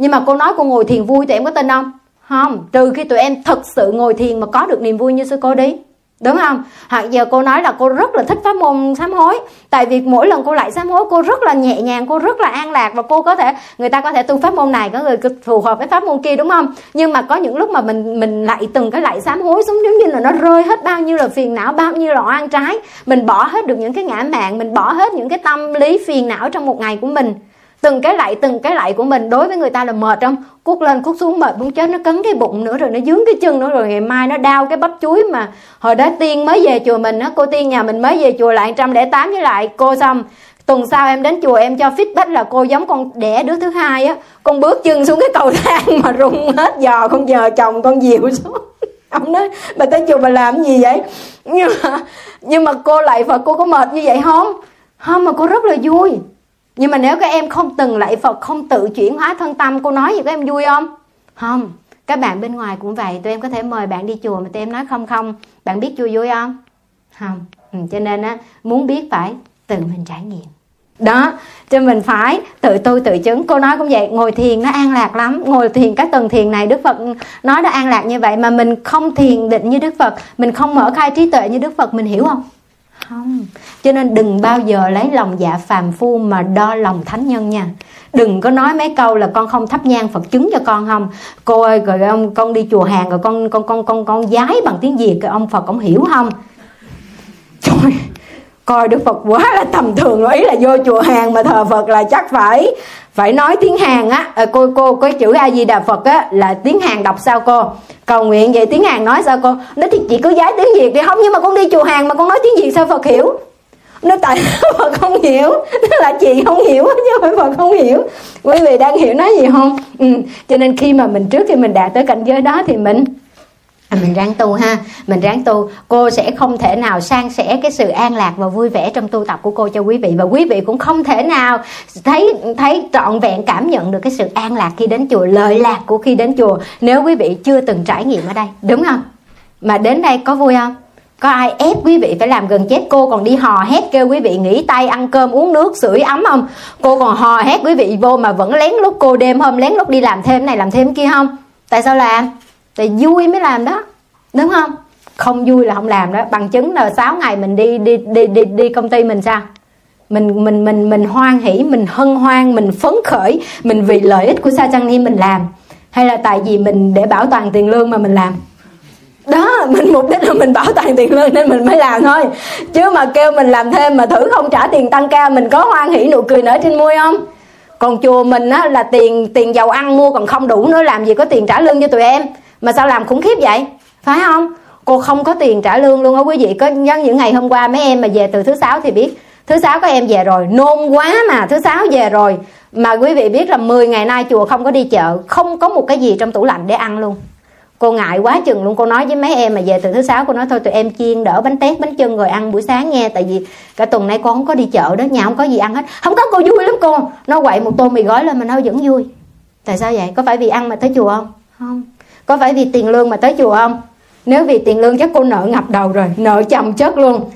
nhưng mà cô nói cô ngồi thiền vui tụi em có tin không? Không, trừ khi tụi em thật sự ngồi thiền mà có được niềm vui như sư cô đi. Đúng không? Hoặc giờ cô nói là cô rất là thích pháp môn sám hối. Tại vì mỗi lần cô lại sám hối, cô rất là nhẹ nhàng, cô rất là an lạc và cô có thể, người ta có thể tu pháp môn này có người phù hợp với pháp môn kia, đúng không? Nhưng mà có những lúc mà mình mình lại từng cái lại sám hối xuống giống như là nó rơi hết bao nhiêu là phiền não, bao nhiêu là oan trái. Mình bỏ hết được những cái ngã mạng mình bỏ hết những cái tâm lý phiền não trong một ngày của mình từng cái lại, từng cái lại của mình đối với người ta là mệt không? Cuốc lên, cuốc xuống, mệt muốn chết, nó cấn cái bụng nữa rồi, nó dướng cái chân nữa rồi. Ngày mai nó đau cái bắp chuối mà. Hồi đó tiên mới về chùa mình á, cô tiên nhà mình mới về chùa lại trăm lẻ tám với lại cô xong. Tuần sau em đến chùa, em cho feedback là cô giống con đẻ đứa thứ hai á. Con bước chân xuống cái cầu thang mà rung hết giò, con giờ chồng con dịu xuống. Ông nói, bà tới chùa bà làm gì vậy? Nhưng mà nhưng mà cô lại và cô có mệt như vậy không? Không, mà cô rất là vui nhưng mà nếu các em không từng lạy Phật không tự chuyển hóa thân tâm cô nói gì các em vui không? Không. Các bạn bên ngoài cũng vậy. Tụi em có thể mời bạn đi chùa mà tụi em nói không không. Bạn biết vui vui không? Không. Ừ, cho nên á muốn biết phải tự mình trải nghiệm. Đó cho mình phải tự tu tự chứng. Cô nói cũng vậy ngồi thiền nó an lạc lắm. Ngồi thiền các tầng thiền này đức phật nói nó an lạc như vậy mà mình không thiền định như đức phật mình không mở khai trí tuệ như đức phật mình hiểu không? Không? Cho nên đừng bao giờ lấy lòng dạ phàm phu mà đo lòng thánh nhân nha. Đừng có nói mấy câu là con không thắp nhang phật chứng cho con không. Cô ơi, rồi ông, con đi chùa hàng rồi con con con con con giái bằng tiếng việt rồi ông phật ông hiểu không? Trời, coi đức phật quá là tầm thường ý là vô chùa hàng mà thờ phật là chắc phải phải nói tiếng hàn á à, cô cô cái chữ a di đà phật á là tiếng hàn đọc sao cô? Cầu nguyện vậy tiếng hàn nói sao cô? Nó thì chị cứ giái tiếng việt đi không nhưng mà con đi chùa hàn mà con nói tiếng việt sao phật hiểu? Nó tại phật không hiểu tức là chị không hiểu chứ không phải phật không hiểu. Quý vị đang hiểu nói gì không? Ừ. cho nên khi mà mình trước khi mình đạt tới cảnh giới đó thì mình À, mình ráng tu ha. Mình ráng tu. Cô sẽ không thể nào san sẻ cái sự an lạc và vui vẻ trong tu tập của cô cho quý vị. Và quý vị cũng không thể nào thấy thấy trọn vẹn cảm nhận được cái sự an lạc khi đến chùa, lợi lạc của khi đến chùa nếu quý vị chưa từng trải nghiệm ở đây. Đúng không? Mà đến đây có vui không? Có ai ép quý vị phải làm gần chết cô còn đi hò hét kêu quý vị nghỉ tay ăn cơm, uống nước, sưởi ấm không? Cô còn hò hét quý vị vô mà vẫn lén lút cô đêm hôm, lén lút đi làm thêm này, làm thêm kia không? Tại sao làm? Thì vui mới làm đó, đúng không? Không vui là không làm đó. Bằng chứng là 6 ngày mình đi đi đi đi đi công ty mình sao? Mình mình mình mình hoan hỷ, mình hân hoan, mình phấn khởi, mình vì lợi ích của sa chăng ni mình làm. Hay là tại vì mình để bảo toàn tiền lương mà mình làm? Đó, mình, mục đích là mình bảo toàn tiền lương nên mình mới làm thôi. Chứ mà kêu mình làm thêm mà thử không trả tiền tăng ca, mình có hoan hỷ nụ cười nở trên môi không? Còn chùa mình á là tiền tiền dầu ăn mua còn không đủ nữa, làm gì có tiền trả lương cho tụi em? Mà sao làm khủng khiếp vậy? Phải không? Cô không có tiền trả lương luôn á quý vị. Có nhân những ngày hôm qua mấy em mà về từ thứ sáu thì biết. Thứ sáu có em về rồi. Nôn quá mà. Thứ sáu về rồi. Mà quý vị biết là 10 ngày nay chùa không có đi chợ. Không có một cái gì trong tủ lạnh để ăn luôn. Cô ngại quá chừng luôn. Cô nói với mấy em mà về từ thứ sáu, cô nói thôi tụi em chiên đỡ bánh tét, bánh chưng rồi ăn buổi sáng nghe. Tại vì cả tuần nay con không có đi chợ đó. Nhà không có gì ăn hết. Không có cô vui lắm cô. Nó quậy một tô mì gói lên mà nó vẫn vui. Tại sao vậy? Có phải vì ăn mà tới chùa không? Không có phải vì tiền lương mà tới chùa không? Nếu vì tiền lương chắc cô nợ ngập đầu rồi nợ chồng chất luôn.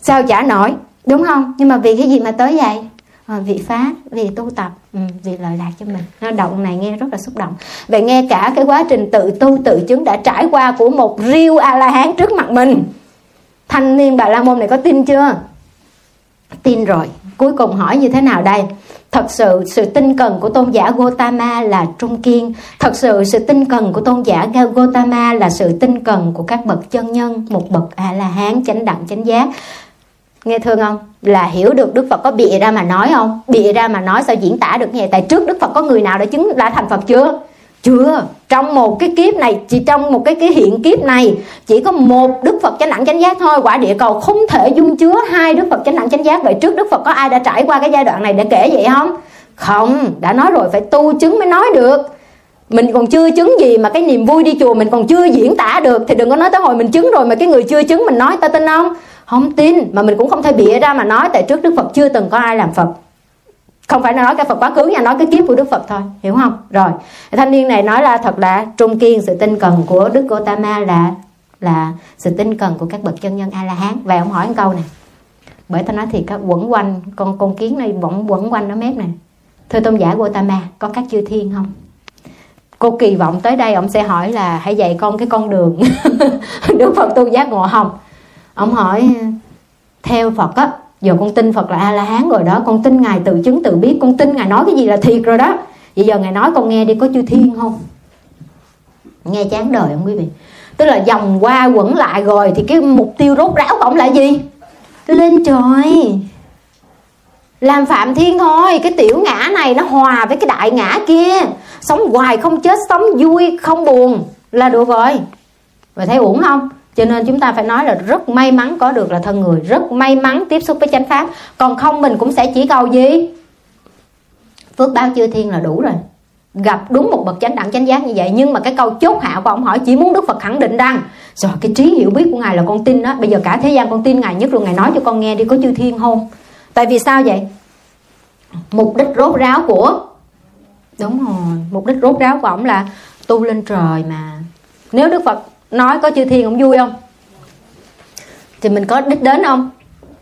Sao trả nổi? Đúng không? Nhưng mà vì cái gì mà tới vậy? À, vì pháp vì tu tập ừ, vì lợi lạc cho mình. Nó động này nghe rất là xúc động. Về nghe cả cái quá trình tự tu tự chứng đã trải qua của một riêu a la hán trước mặt mình. Thanh niên bà la môn này có tin chưa? Tin rồi. Cuối cùng hỏi như thế nào đây? Thật sự sự tinh cần của tôn giả Gotama là trung kiên. Thật sự sự tinh cần của tôn giả Gotama là sự tinh cần của các bậc chân nhân, một bậc a la hán chánh đẳng, chánh giác. Nghe thương không? Là hiểu được đức phật có bịa ra mà nói không? Bịa ra mà nói sao diễn tả được như vậy tại trước đức phật có người nào đã chứng đã thành phật chưa? Chưa. Trong một cái kiếp này, chỉ trong một cái cái hiện kiếp này, chỉ có một đức phật chánh đẳng chánh giác thôi. Quả địa cầu không thể dung chứa hai đức phật chánh đẳng chánh giác. Vậy trước đức phật có ai đã trải qua cái giai đoạn này để kể vậy không? Không. Đã nói rồi, phải tu chứng mới nói được. Mình còn chưa chứng gì mà cái niềm vui đi chùa mình còn chưa diễn tả được. Thì đừng có nói tới hồi mình chứng rồi mà cái người chưa chứng mình nói, ta tin không? Không tin, mà mình cũng không thể bịa ra mà nói. Tại trước đức phật chưa từng có ai làm phật không phải nói cái phật quá khứ nha, nói cái kiếp của đức phật thôi, hiểu không? Rồi, thanh niên này nói là thật là trung kiên, sự tinh cần của đức Gotama là là sự tinh cần của các bậc chân nhân a la hán và ông hỏi một câu này. Bởi ta nói thì các quẩn quanh, con con kiến này vẫn quẩn quanh nó mép này. Thưa tôn giả Gotama, có các chư thiên không? Cô kỳ vọng tới đây, ông sẽ hỏi là hãy dạy con cái con đường. Đức phật tu giác ngộ không? Ông hỏi, theo phật á giờ con tin phật là a la hán rồi đó. Con tin ngài tự chứng, tự biết. Con tin ngài nói cái gì là thiệt rồi đó. Vậy giờ ngài nói con nghe đi, có chư thiên không? Nghe chán đời không quý vị? Tức là vòng qua quẩn lại rồi thì cái mục tiêu rốt ráo của ông là gì? Lên trời. Làm phạm thiên thôi. Cái tiểu ngã này nó hòa với cái đại ngã kia. Sống hoài không chết, sống vui, không buồn. Là được rồi. Và thấy uổng không? Cho nên chúng ta phải nói là rất may mắn có được là thân người, rất may mắn tiếp xúc với chánh pháp. Còn không mình cũng sẽ chỉ cầu gì? Phước báo chư thiên là đủ rồi. Gặp đúng một bậc chánh đẳng chánh giác như vậy, nhưng mà cái câu chốt hạ của ông hỏi chỉ muốn đức phật khẳng định rằng, rồi, cái trí hiểu biết của ngài là con tin đó. Bây giờ cả thế gian con tin ngài nhất rồi ngài nói cho con nghe đi, có chư thiên không? Tại vì sao vậy? Mục đích rốt ráo của đúng rồi, mục đích rốt ráo của ông là tu lên trời mà. Nếu đức phật nói có chư thiên cũng vui không? Thì mình có đích đến không?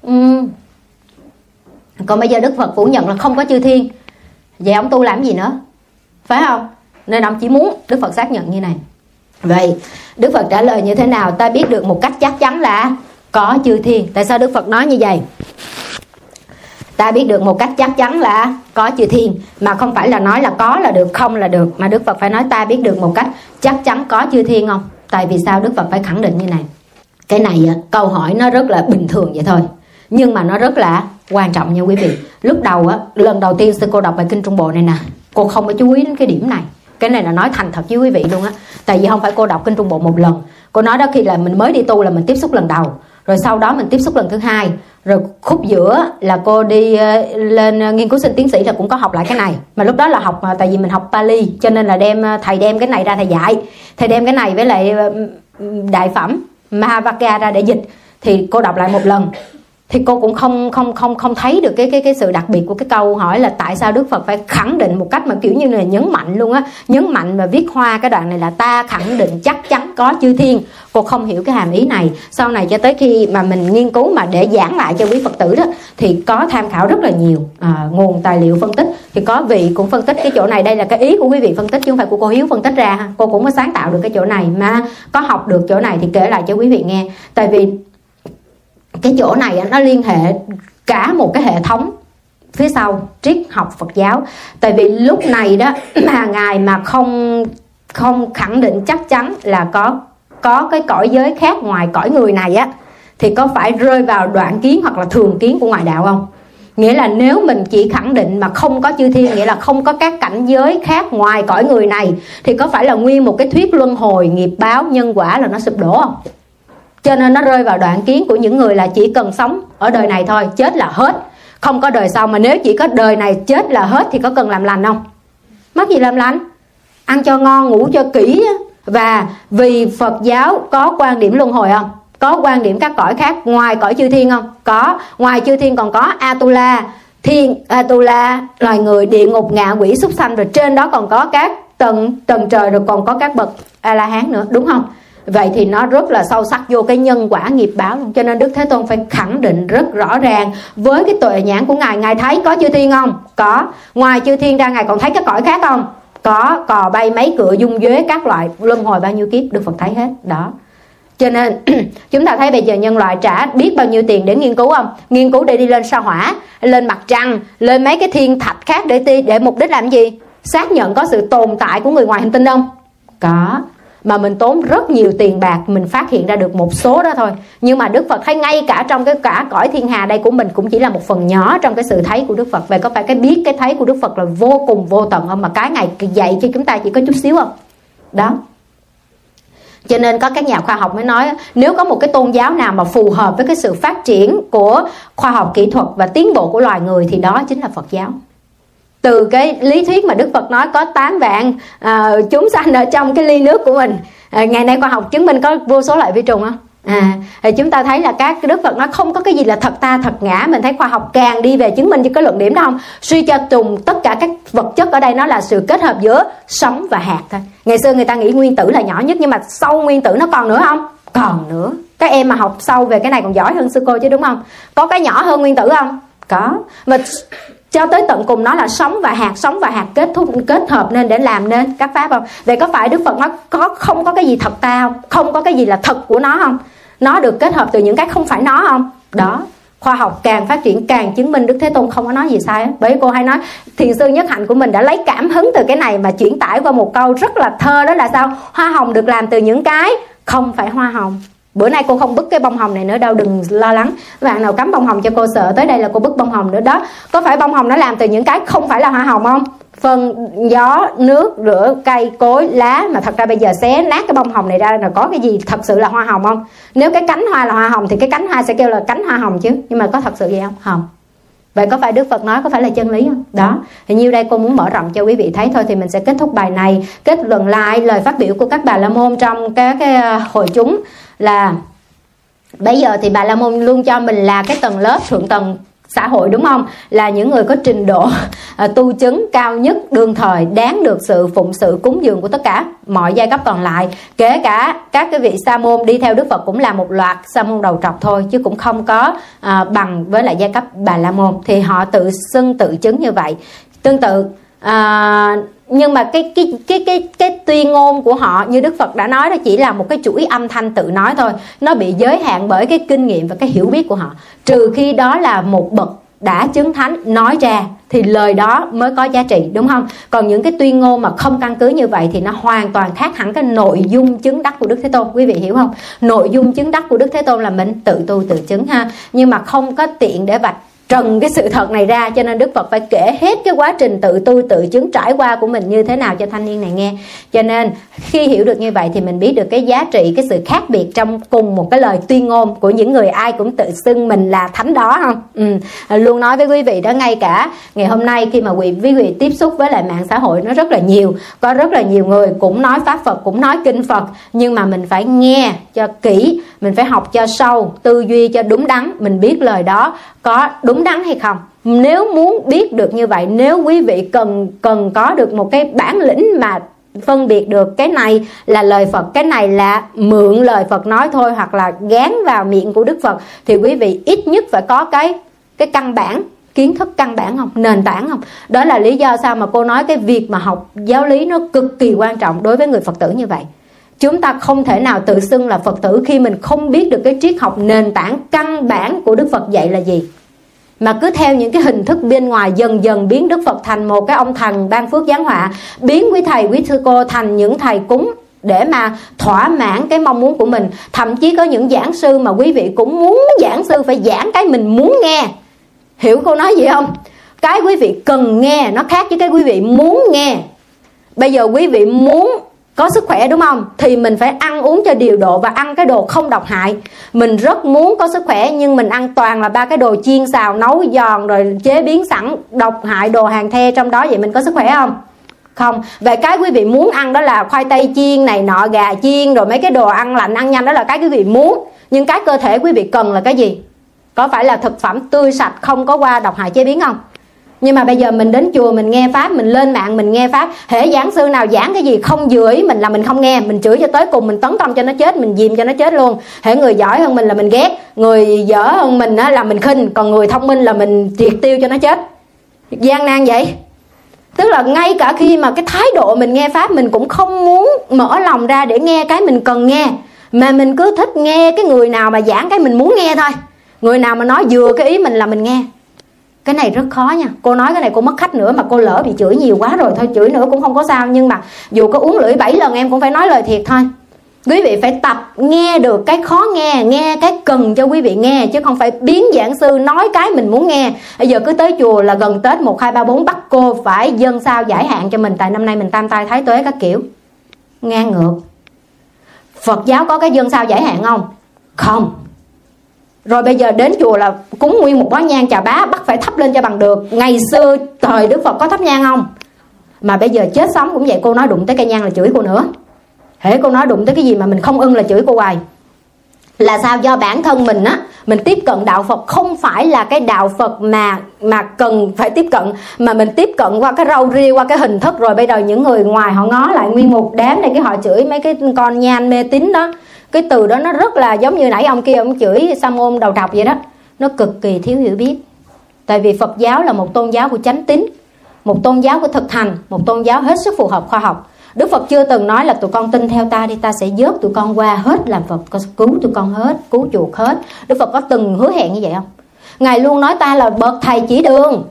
Uhm. còn bây giờ đức phật phủ nhận là không có chư thiên. Vậy ông tu làm gì nữa? Phải không? Nên ông chỉ muốn đức phật xác nhận như này. Vậy, đức phật trả lời như thế nào? Ta biết được một cách chắc chắn là có chư thiên. Tại sao đức phật nói như vậy? Ta biết được một cách chắc chắn là có chư thiên. Mà không phải là nói là có là được, không là được. Mà đức phật phải nói ta biết được một cách chắc chắn có chư thiên không? Tại vì sao đức phật phải khẳng định như này? Cái này câu hỏi nó rất là bình thường vậy thôi. Nhưng mà nó rất là quan trọng nha quý vị. Lúc đầu á, lần đầu tiên sư cô đọc bài kinh trung bộ này nè, cô không có chú ý đến cái điểm này. Cái này là nói thành thật với quý vị luôn á. Tại vì không phải cô đọc kinh trung bộ một lần. Cô nói đó khi là mình mới đi tu là mình tiếp xúc lần đầu rồi sau đó mình tiếp xúc lần thứ hai. Rồi khúc giữa là cô đi ờ, lên ờ, nghiên cứu sinh tiến sĩ là cũng có học lại cái này. Mà lúc đó là học ờ, tại vì mình học Pali, cho nên là đem thầy đem cái này ra thầy dạy. Thầy đem cái này với lại đại phẩm Mahavakya ra để dịch. Thì cô đọc lại một lần thì cô cũng không không không không thấy được cái cái cái sự đặc biệt của cái câu hỏi là tại sao Đức Phật phải khẳng định một cách mà kiểu như là nhấn mạnh luôn á. Nhấn mạnh và viết hoa cái đoạn này là ta khẳng định chắc chắn có chư thiên. Cô không hiểu cái hàm ý này. Sau này cho tới khi mà mình nghiên cứu mà để giảng lại cho quý Phật tử đó thì có tham khảo rất là nhiều à, nguồn tài liệu phân tích. Thì có vị cũng phân tích cái chỗ này. Đây là cái ý của quý vị phân tích chứ không phải của cô Hiếu phân tích ra cô cũng có sáng tạo được cái chỗ này mà có học được chỗ này thì kể lại cho quý vị nghe. Tại vì cái chỗ này nó liên hệ cả một cái hệ thống phía sau, triết học Phật giáo. Tại vì lúc này đó, mà ngài mà không không khẳng định chắc chắn là có có cái cõi giới khác ngoài cõi người này á, thì có phải rơi vào đoạn kiến hoặc là thường kiến của ngoại đạo không? Nghĩa là nếu mình chỉ khẳng định mà không có chư thiên, nghĩa là không có các cảnh giới khác ngoài cõi người này, thì có phải là nguyên một cái thuyết luân hồi, nghiệp báo, nhân quả là nó sụp đổ không? Cho nên nó rơi vào đoạn kiến của những người là chỉ cần sống ở đời này thôi, chết là hết. Không có đời sau mà nếu chỉ có đời này chết là hết thì có cần làm lành không? Mất gì làm lành? Ăn cho ngon, ngủ cho kỹ và vì phật giáo có quan điểm luân hồi không? Có quan điểm các cõi khác ngoài cõi chư thiên không? Có. Ngoài chư thiên còn có atula. Thiên, atula loài người địa ngục ngạ quỷ súc sanh, rồi trên đó còn có các tầng tầng trời, rồi còn có các bậc a la hán nữa, đúng không? Vậy thì nó rất là sâu sắc vô cái nhân quả nghiệp báo. Cho nên đức thế tôn phải khẳng định rất rõ ràng với cái tuệ nhãn của ngài. Ngài thấy có chư thiên không? Có. Ngoài chư thiên ra, ngài còn thấy các cõi khác không? Có. Cò bay mấy cửa dung dế các loại, luân hồi bao nhiêu kiếp? Đức phật thấy hết. Đó. Cho nên chúng ta thấy bây giờ nhân loại trả biết bao nhiêu tiền để nghiên cứu không? Nghiên cứu để đi lên sao hỏa, lên mặt trăng, lên mấy cái thiên thạch khác để để mục đích làm gì? Xác nhận có sự tồn tại của người ngoài hành tinh không? Có mà mình tốn rất nhiều tiền bạc, mình phát hiện ra được một số đó thôi. Nhưng mà đức phật thấy ngay cả trong cái cả cõi thiên hà đây của mình cũng chỉ là một phần nhỏ trong cái sự thấy của đức phật. Vậy có phải cái biết cái thấy của đức phật là vô cùng vô tận không? Mà cái ngày dạy cho chúng ta chỉ có chút xíu không? Đó. Cho nên có các nhà khoa học mới nói nếu có một cái tôn giáo nào mà phù hợp với cái sự phát triển của khoa học kỹ thuật và tiến bộ của loài người thì đó chính là phật giáo từ cái lý thuyết mà đức phật nói có 8 vạn à, chúng sanh ở trong cái ly nước của mình. À, ngày nay khoa học chứng minh có vô số loại vi trùng không? À thì chúng ta thấy là các đức phật nó không có cái gì là thật ta thật ngã. Mình thấy khoa học càng đi về chứng minh cho cái luận điểm đó không? Suy cho cùng tất cả các vật chất ở đây nó là sự kết hợp giữa sống và hạt thôi. Ngày xưa người ta nghĩ nguyên tử là nhỏ nhất nhưng mà sau nguyên tử nó còn nữa không? Còn nữa. Các em mà học sâu về cái này còn giỏi hơn sư cô chứ đúng không? Có cái nhỏ hơn nguyên tử không? Có. Mà cho tới tận cùng nó là sống và hạt, sống và hạt kết thúc, kết hợp nên để làm nên các pháp không? Vậy có phải đức phật nó có, không có cái gì thật ta không? Không có cái gì là thật của nó không? Nó được kết hợp từ những cái không phải nó không? Đó. Khoa học càng phát triển càng chứng minh đức thế tôn không có nói gì sai bởi cô hay nói, thiền sư nhất hạnh của mình đã lấy cảm hứng từ cái này mà chuyển tải qua một câu rất là thơ đó là sao? Hoa hồng được làm từ những cái không phải hoa hồng bữa nay cô không bứt cái bông hồng này nữa, đâu đừng lo lắng. Bạn nào cắm bông hồng cho cô sợ, tới đây là cô bứt bông hồng nữa. Đó, có phải bông hồng nó làm từ những cái không phải là hoa hồng không? Phân gió, nước, rửa, cây, cối, lá, mà thật ra bây giờ xé nát cái bông hồng này ra là có cái gì thật sự là hoa hồng không? Nếu cái cánh hoa là hoa hồng thì cái cánh hoa sẽ kêu là cánh hoa hồng chứ. Nhưng mà có thật sự gì không? Không. Vậy có phải đức phật nói có phải là chân lý không? Đó. Thì nhiêu đây cô muốn mở rộng cho quý vị thấy thôi thì mình sẽ kết thúc bài này. Kết luận lại lời phát biểu của các bà la môn trong các cái ờ, hội chúng là bây giờ thì bà la môn luôn cho mình là cái tầng lớp thượng tầng xã hội đúng không? Là những người có trình độ à, tu chứng cao nhất đương thời đáng được sự phụng sự cúng dường của tất cả mọi giai cấp còn lại. Kể cả các cái vị sa môn đi theo đức phật cũng là một loạt sa môn đầu trọc thôi chứ cũng không có à, bằng với lại giai cấp bà la môn. Thì họ tự xưng tự chứng như vậy. Tương tự à, nhưng mà cái cái cái cái cái tuyên ngôn của họ như Đức Phật đã nói đó chỉ là một cái chuỗi âm thanh tự nói thôi. Nó bị giới hạn bởi cái kinh nghiệm và cái hiểu biết của họ. Trừ khi đó là một bậc đã chứng thánh, nói ra thì lời đó mới có giá trị, đúng không? Còn những cái tuyên ngôn mà không căn cứ như vậy thì nó hoàn toàn khác hẳn cái nội dung chứng đắc của đức thế tôn. Quý vị hiểu không? Nội dung chứng đắc của đức thế tôn là mình tự tu tự chứng ha. Nhưng mà không có tiện để vạch trần cái sự thật này ra cho nên đức phật phải kể hết cái quá trình tự tu, tự chứng trải qua của mình như thế nào cho thanh niên này nghe cho nên, khi hiểu được như vậy thì mình biết được cái giá trị, cái sự khác biệt trong cùng một cái lời tuyên ngôn của những người ai cũng tự xưng mình là thánh đó không ừ. À, luôn nói với quý vị đó, ngay cả ngày hôm nay khi mà quý quý vị tiếp xúc với lại mạng xã hội nó rất là nhiều, có rất là nhiều người cũng nói pháp phật, cũng nói kinh phật, nhưng mà mình phải nghe cho kỹ, mình phải học cho sâu, tư duy cho đúng đắn, mình biết lời đó có đúng đúng đắn hay không? Nếu muốn biết được như vậy, nếu quý vị cần cần có được một cái bản lĩnh mà phân biệt được cái này là lời Phật, cái này là mượn lời Phật nói thôi hoặc là gán vào miệng của Đức Phật, thì quý vị ít nhất phải có cái cái căn bản, kiến thức căn bản không, nền tảng không? Đó là lý do sao mà cô nói cái việc mà học giáo lý nó cực kỳ quan trọng đối với người Phật tử như vậy. Chúng ta không thể nào tự xưng là Phật tử khi mình không biết được cái triết học nền tảng căn bản của Đức Phật dạy là gì mà cứ theo những cái hình thức bên ngoài dần dần biến Đức Phật thành một cái ông thần ban phước giáng họa, biến quý thầy, quý sư cô thành những thầy cúng để mà thỏa mãn cái mong muốn của mình. Thậm chí có những giảng sư mà quý vị cũng muốn giảng sư phải giảng cái mình muốn nghe. Hiểu cô nói gì không? Cái quý vị cần nghe nó khác với cái quý vị muốn nghe. Bây giờ quý vị muốn có sức khỏe đúng không? Thì mình phải ăn uống cho điều độ và ăn cái đồ không độc hại. Mình rất muốn có sức khỏe, nhưng mình ăn toàn là ba cái đồ chiên xào, nấu giòn, rồi chế biến sẵn, độc hại đồ hàng the trong đó. Vậy mình có sức khỏe không? Không. Về cái quý vị muốn ăn đó là khoai tây chiên này, nọ, gà chiên, rồi mấy cái đồ ăn lạnh, ăn nhanh đó là cái quý vị muốn. Nhưng cái cơ thể quý vị cần là cái gì? Có phải là thực phẩm tươi sạch, không có qua độc hại chế biến không? Nhưng mà bây giờ mình đến chùa, mình nghe pháp, mình lên mạng, mình nghe pháp. Hễ giảng sư nào giảng cái gì không vừa ý mình là mình không nghe. Mình chửi cho tới cùng, mình tấn công cho nó chết, mình dìm cho nó chết luôn. Hễ người giỏi hơn mình là mình ghét. Người dở hơn mình á là mình khinh. Còn người thông minh là mình triệt tiêu cho nó chết. Gian nan vậy? Tức là ngay cả khi mà cái thái độ mình nghe pháp, mình cũng không muốn mở lòng ra để nghe cái mình cần nghe. Mà mình cứ thích nghe cái người nào mà giảng cái mình muốn nghe thôi. Người nào mà nói vừa cái ý mình là mình nghe cái này rất khó nha. Cô nói cái này cô mất khách nữa mà cô lỡ bị chửi nhiều quá rồi thôi. Chửi nữa cũng không có sao, nhưng mà dù có uống lưỡi 7 lần em cũng phải nói lời thiệt thôi. Quý vị phải tập nghe được cái khó nghe nghe cái cần cho quý vị nghe, chứ không phải biến giảng sư nói cái mình muốn nghe. Bây giờ cứ tới chùa là gần tết một, hai, ba, bốn, bắt cô phải dân sao giải hạn cho mình. Tại năm nay mình tam tai thái tuế các kiểu. Ngang ngược. Phật giáo có cái dân sao giải hạn không? Không rồi bây giờ đến chùa là cúng nguyên một bó nhang, chà bá, bắt phải thắp lên cho bằng được. Ngày xưa thời đức phật có thắp nhang không? Mà bây giờ chết sống cũng vậy, cô nói đụng tới cây nhang là chửi cô nữa. Hễ cô nói đụng tới cái gì mà mình không ưng là chửi cô hoài. Là sao? Do bản thân mình á, mình tiếp cận đạo Phật không phải là cái đạo Phật mà mà cần phải tiếp cận, mà mình tiếp cận qua cái râu ria, qua cái hình thức. Rồi bây giờ những người ngoài họ ngó lại nguyên một đám này, cái họ chửi mấy cái con nhan mê tín đó cái từ đó nó rất là giống như nãy ông kia ông chửi sa môn đầu trọc vậy đó. Nó cực kỳ thiếu hiểu biết. Tại vì Phật giáo là một tôn giáo của chánh tín, một tôn giáo của thực hành, một tôn giáo hết sức phù hợp khoa học. Đức Phật chưa từng nói là tụi con tin theo ta đi, ta sẽ dớt tụi con qua hết, làm Phật cứu tụi con hết, cứu chuộc hết. Đức Phật có từng hứa hẹn như vậy không? Ngài luôn nói ta là bậc thầy chỉ đường.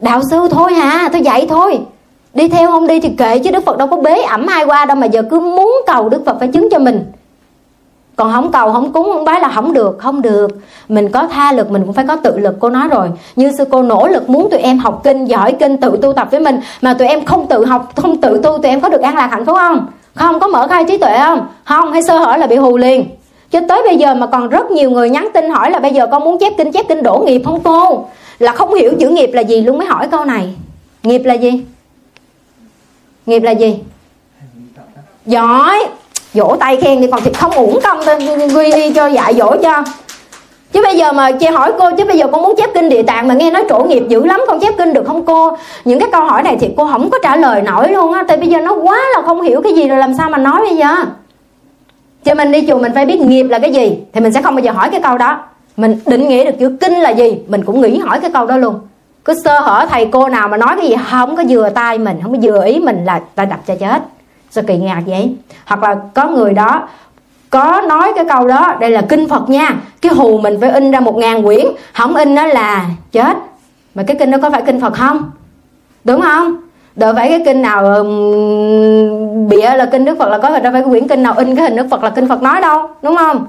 Đạo sư thôi hả tôi dạy thôi. Đi theo không đi thì kệ chứ, Đức Phật đâu có bế ẩm ai qua đâu mà giờ cứ muốn cầu Đức Phật phải chứng cho mình còn không cầu, không cúng, không bái là không được không được. Mình có tha lực, mình cũng phải có tự lực, cô nói rồi. Như sư cô nỗ lực muốn tụi em học kinh, giỏi kinh, tự tu tập với mình, mà tụi em không tự học, không tự tu, tụi em có được an lạc hạnh phúc không? Không, có mở khai trí tuệ không? Không, hay sơ hở là bị hù liền. Cho tới bây giờ mà còn rất nhiều người nhắn tin hỏi là bây giờ con muốn chép kinh chép kinh đổ nghiệp không cô? Là không hiểu chữ nghiệp là gì, luôn mới hỏi câu này. Nghiệp là gì? Nghiệp là gì? Giỏi vỗ tay khen đi còn thì không uổng công quy y cho dạy dỗ cho. Chứ bây giờ mà chị hỏi cô, chứ bây giờ con muốn chép kinh địa tạng mà nghe nói trổ nghiệp dữ lắm con chép kinh được không cô? Những cái câu hỏi này thì cô không có trả lời nổi luôn á, tại bây giờ nó quá là không hiểu cái gì rồi làm sao mà nói bây giờ? Cho mình đi chùa mình phải biết nghiệp là cái gì, thì mình sẽ không bao giờ hỏi cái câu đó. Mình định nghĩa được chữ kinh là gì, mình cũng nghĩ hỏi cái câu đó luôn. Cứ sơ hở thầy cô nào mà nói cái gì, không có vừa tay mình, không có vừa ý mình là ta đập cho chết sao kỳ ngạc vậy? Hoặc là có người đó có nói cái câu đó đây là kinh phật nha cái hù mình phải in ra một ngàn quyển không in nó là chết. Mà cái kinh đó có phải kinh phật không? Đúng không? Đỡ phải cái kinh nào um, bịa là kinh đức phật là có đâu phải cái quyển kinh nào in cái hình đức phật là kinh phật nói đâu đúng không?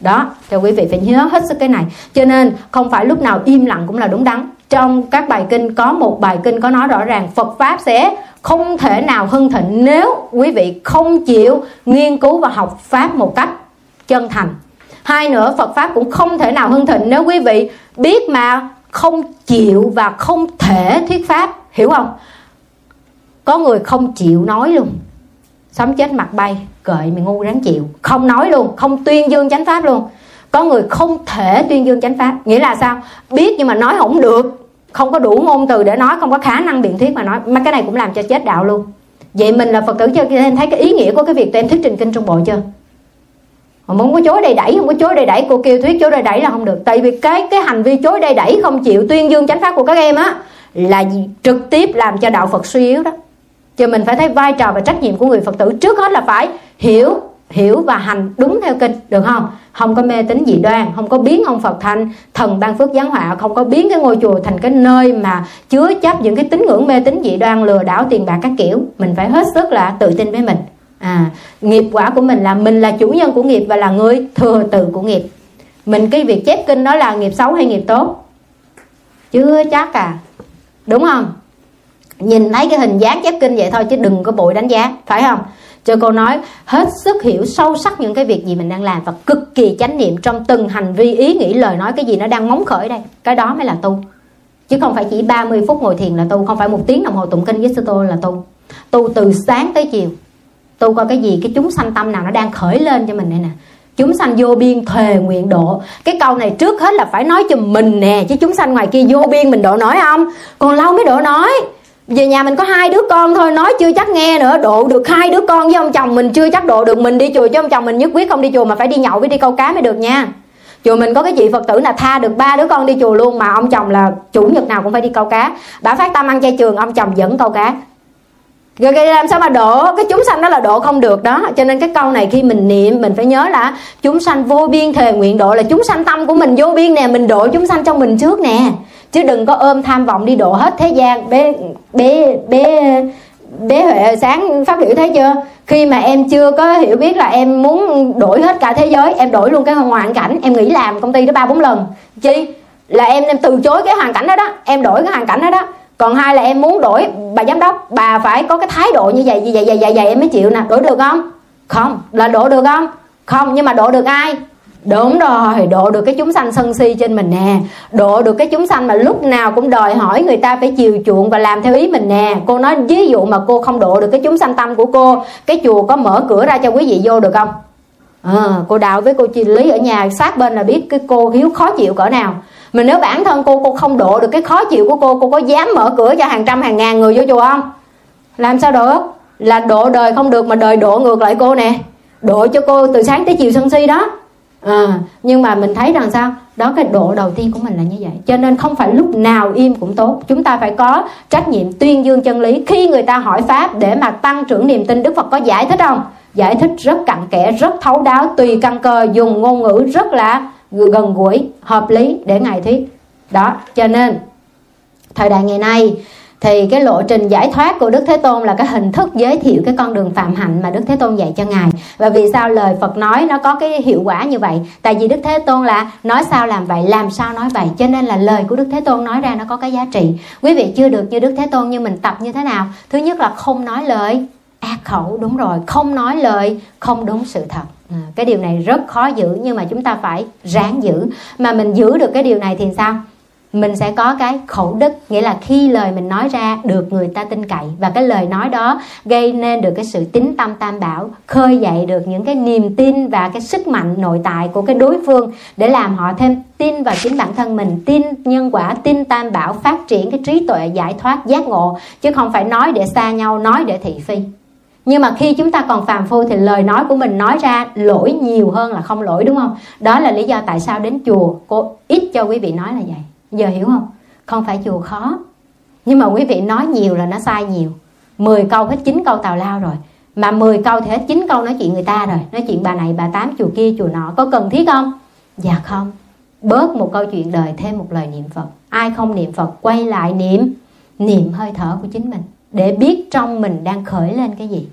Đó cho quý vị phải nhớ hết sức cái này. Cho nên không phải lúc nào im lặng cũng là đúng đắn trong các bài kinh, có một bài kinh có nói rõ ràng, Phật pháp sẽ không thể nào hưng thịnh nếu quý vị không chịu nghiên cứu và học pháp một cách chân thành. Hai nữa, Phật pháp cũng không thể nào hưng thịnh nếu quý vị biết mà không chịu và không thể thuyết pháp, hiểu không? Có người không chịu nói luôn. Sống chết mặt bay cợi mày ngu ráng chịu. Không nói luôn, không tuyên dương chánh pháp luôn có người không thể tuyên dương chánh pháp. Nghĩa là sao? Biết nhưng mà nói không được. Không có đủ ngôn từ để nói, không có khả năng biện thuyết mà nói. Mà cái này cũng làm cho chết đạo luôn. Vậy mình là phật tử cho em thấy cái ý nghĩa của cái việc em thuyết trình kinh trong bộ chưa? Mà không có chối đầy đẩy, không có chối đầy đẩy cô kêu thuyết chối đầy đẩy là không được. Tại vì cái cái hành vi chối đầy đẩy không chịu tuyên dương chánh pháp của các em á, là trực tiếp làm cho đạo phật suy yếu đó. Cho mình phải thấy vai trò và trách nhiệm của người phật tử trước hết là phải hiểu hiểu và hành đúng theo kinh, được không? Không có mê tín dị đoan, không có biến ông phật thành thần ban phước giáng họa, không có biến cái ngôi chùa thành cái nơi mà chứa chấp những cái tín ngưỡng mê tín dị đoan, lừa đảo tiền bạc các kiểu. Mình phải hết sức là tự tin với mình. À nghiệp quả của mình là mình là chủ nhân của nghiệp và là người thừa tự của nghiệp. Mình cái việc chép kinh đó là nghiệp xấu hay nghiệp tốt? Chưa chắc à. Đúng không? Nhìn thấy cái hình dáng chép kinh vậy thôi chứ đừng có bội đánh giá, phải không? Cho cô nói, hết sức hiểu sâu sắc những cái việc gì mình đang làm và cực kỳ chánh niệm trong từng hành vi, ý nghĩ, lời nói cái gì nó đang móng khởi đây. Cái đó mới là tu. Chứ không phải chỉ 30 phút ngồi thiền là tu, không phải một tiếng đồng hồ tụng kinh với sư tô là tu. Tu từ sáng tới chiều. Tu coi cái gì, cái chúng sanh tâm nào nó đang khởi lên cho mình đây nè. Chúng sanh vô biên thề nguyện độ. Cái câu này trước hết là phải nói cho mình nè, chứ chúng sanh ngoài kia vô biên mình độ nói không? Còn lâu mới độ nói về nhà mình có hai đứa con thôi, nói chưa chắc nghe nữa, độ được hai đứa con với ông chồng mình, chưa chắc độ được mình đi chùa, chứ ông chồng mình nhất quyết không đi chùa mà phải đi nhậu với đi câu cá mới được nha. Chùa mình có cái chị phật tử là tha được ba đứa con đi chùa luôn, mà ông chồng là chủ nhật nào cũng phải đi câu cá. Bà phát tâm ăn chay trường, ông chồng vẫn câu cá. Rồi làm sao mà độ, cái chúng sanh đó là độ không được đó. Cho nên cái câu này khi mình niệm, mình phải nhớ là chúng sanh vô biên thề nguyện độ là chúng sanh tâm của mình vô biên nè, mình độ chúng sanh trong mình trước nè chứ đừng có ôm tham vọng đi độ hết thế gian. Bé bé bé bé huệ sáng phát biểu thấy chưa? Khi mà em chưa có hiểu biết là em muốn đổi hết cả thế giới em đổi luôn cái hoàn cảnh em nghỉ làm công ty đó ba bốn lần. Chi? Là em em từ chối cái hoàn cảnh đó đó. Em đổi cái hoàn cảnh đó đó. Còn hai là em muốn đổi bà giám đốc bà phải có cái thái độ như vậy như vậy vậy vậy, vậy em mới chịu nè. Đổi được không? Không. Là đổ được không? Không. Nhưng mà đổ được ai? Đúng rồi độ được cái chúng sanh sân si trên mình nè. Độ được cái chúng sanh mà lúc nào cũng đòi hỏi người ta phải chiều chuộng và làm theo ý mình nè. Cô nói ví dụ mà cô không độ được cái chúng sanh tâm của cô cái chùa có mở cửa ra cho quý vị vô được không? À, cô đạo với cô chi lý ở nhà sát bên là biết cái cô hiếu khó chịu cỡ nào. Mà nếu bản thân cô cô không độ được cái khó chịu của cô cô có dám mở cửa cho hàng trăm hàng ngàn người vô chùa không? Làm sao được? Là độ đời không được mà đời độ ngược lại cô nè. Độ cho cô từ sáng tới chiều sân si đó à, nhưng mà mình thấy rằng sao? Đó cái độ đầu tiên của mình là như vậy. Cho nên không phải lúc nào im cũng tốt. Chúng ta phải có trách nhiệm tuyên dương chân lý. Khi người ta hỏi pháp để mà tăng trưởng niềm tin đức phật có giải thích không? Giải thích rất cặn kẽ rất thấu đáo tùy căn cơ dùng ngôn ngữ rất là gần gũi hợp lý để ngài thuyết. Đó cho nên thời đại ngày nay thì cái lộ trình giải thoát của Đức Thế Tôn là cái hình thức giới thiệu cái con đường phạm hạnh mà Đức Thế Tôn dạy cho ngài. Và vì sao lời Phật nói nó có cái hiệu quả như vậy? Tại vì Đức Thế Tôn là nói sao làm vậy làm sao nói vậy. Cho nên là lời của Đức Thế Tôn nói ra nó có cái giá trị. Quý vị chưa được như Đức Thế Tôn nhưng mình tập như thế nào? Thứ nhất là không nói lời ác khẩu đúng rồi. Không nói lời không đúng sự thật. À, cái điều này rất khó giữ nhưng mà chúng ta phải ráng giữ. Mà mình giữ được cái điều này thì sao? Mình sẽ có cái khẩu đức, nghĩa là khi lời mình nói ra được người ta tin cậy và cái lời nói đó gây nên được cái sự tín tâm tam bảo, khơi dậy được những cái niềm tin và cái sức mạnh nội tại của cái đối phương để làm họ thêm tin vào chính bản thân mình, tin nhân quả, tin tam bảo, phát triển cái trí tuệ giải thoát giác ngộ, chứ không phải nói để xa nhau, nói để thị phi. Nhưng mà khi chúng ta còn phàm phu thì lời nói của mình nói ra lỗi nhiều hơn là không lỗi, đúng không? Đó là lý do tại sao đến chùa cô ít cho quý vị nói là vậy giờ hiểu không? Không phải chùa khó. Nhưng mà quý vị nói nhiều là nó sai nhiều. 10 câu hết 9 câu tào lao rồi. Mà 10 câu thì hết 9 câu nói chuyện người ta rồi. Nói chuyện bà này, bà tám, chùa kia, chùa nọ. Có cần thiết không? Dạ không. Bớt một câu chuyện đời, thêm một lời niệm phật. Ai không niệm phật, quay lại niệm. Niệm hơi thở của chính mình. Để biết trong mình đang khởi lên cái gì.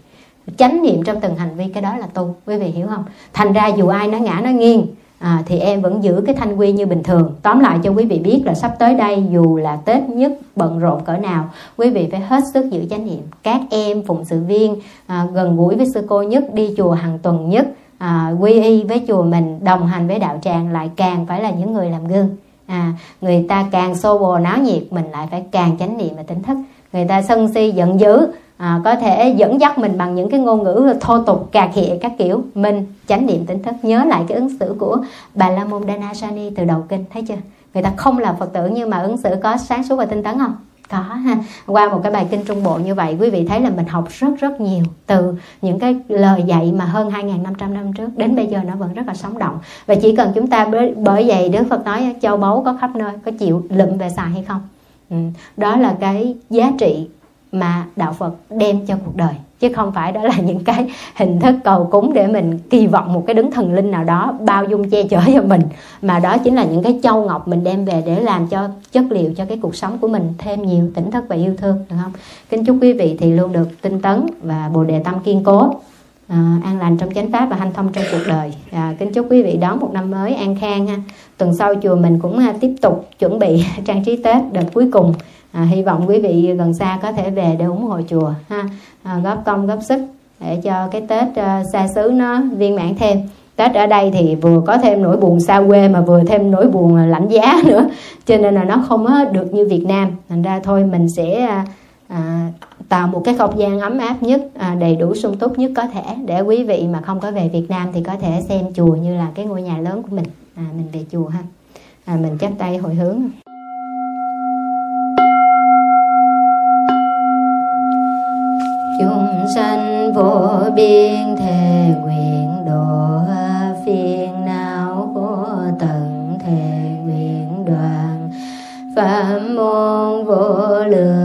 Chánh niệm trong từng hành vi, cái đó là tu. Quý vị hiểu không? Thành ra dù ai nó ngã nó nghiêng à, thì em vẫn giữ cái thanh quy như bình thường. Tóm lại cho quý vị biết là sắp tới đây dù là tết nhất bận rộn cỡ nào quý vị phải hết sức giữ chánh niệm các em phụng sự viên à, gần gũi với sư cô nhất đi chùa hàng tuần nhất à, quy y với chùa mình đồng hành với đạo tràng lại càng phải là những người làm gương. À, người ta càng xô bồ náo nhiệt mình lại phải càng chánh niệm và tỉnh thức. Người ta sân si giận dữ à, có thể dẫn dắt mình bằng những cái ngôn ngữ thô tục cà khịa các kiểu. Mình chánh niệm tỉnh thức. Nhớ lại cái ứng xử của bà la môn danasani từ đầu kinh thấy chưa? Người ta không là phật tử nhưng mà ứng xử có sáng suốt và tinh tấn không? Có ha. Qua một cái bài kinh trung bộ như vậy quý vị thấy là mình học rất rất nhiều từ những cái lời dạy mà hơn 2.500 năm trước. Đến bây giờ nó vẫn rất là sống động. Và chỉ cần chúng ta bởi, vậy Đức Phật nói châu báu có khắp nơi có chịu lụm về xài hay không? Ừ. đó là cái giá trị mà đạo Phật đem cho cuộc đời. Chứ không phải đó là những cái hình thức cầu cúng để mình kỳ vọng một cái đứng thần linh nào đó bao dung che chở cho mình mà đó chính là những cái châu ngọc mình đem về để làm cho chất liệu cho cái cuộc sống của mình thêm nhiều tỉnh thức và yêu thương được không? Kính chúc quý vị thì luôn được tinh tấn và bồ đề tâm kiên cố à, an lành trong chánh pháp và hanh thông trong cuộc đời. À, kính chúc quý vị đón một năm mới an khang ha. Tuần sau chùa mình cũng à, tiếp tục chuẩn bị trang trí tết đợt cuối cùng à, hy vọng quý vị gần xa có thể về để ủng hộ chùa ha. À, góp công góp sức để cho cái tết uh, xa xứ nó viên mãn thêm. Tết ở đây thì vừa có thêm nỗi buồn xa quê mà vừa thêm nỗi buồn ờ, lạnh giá nữa. Cho nên là nó không được như việt nam. Thành ra thôi mình sẽ uh, à, tạo một cái không gian ấm áp nhất à, đầy đủ sung túc nhất có thể để quý vị mà không có về việt nam thì có thể xem chùa như là cái ngôi nhà lớn của mình. À, mình về chùa ha. À, mình chắp tay hồi hướng. chúng sanh vô biên thề nguyện độ phiền não khổ tận thề nguyện đoàn. Phạm môn vô lượng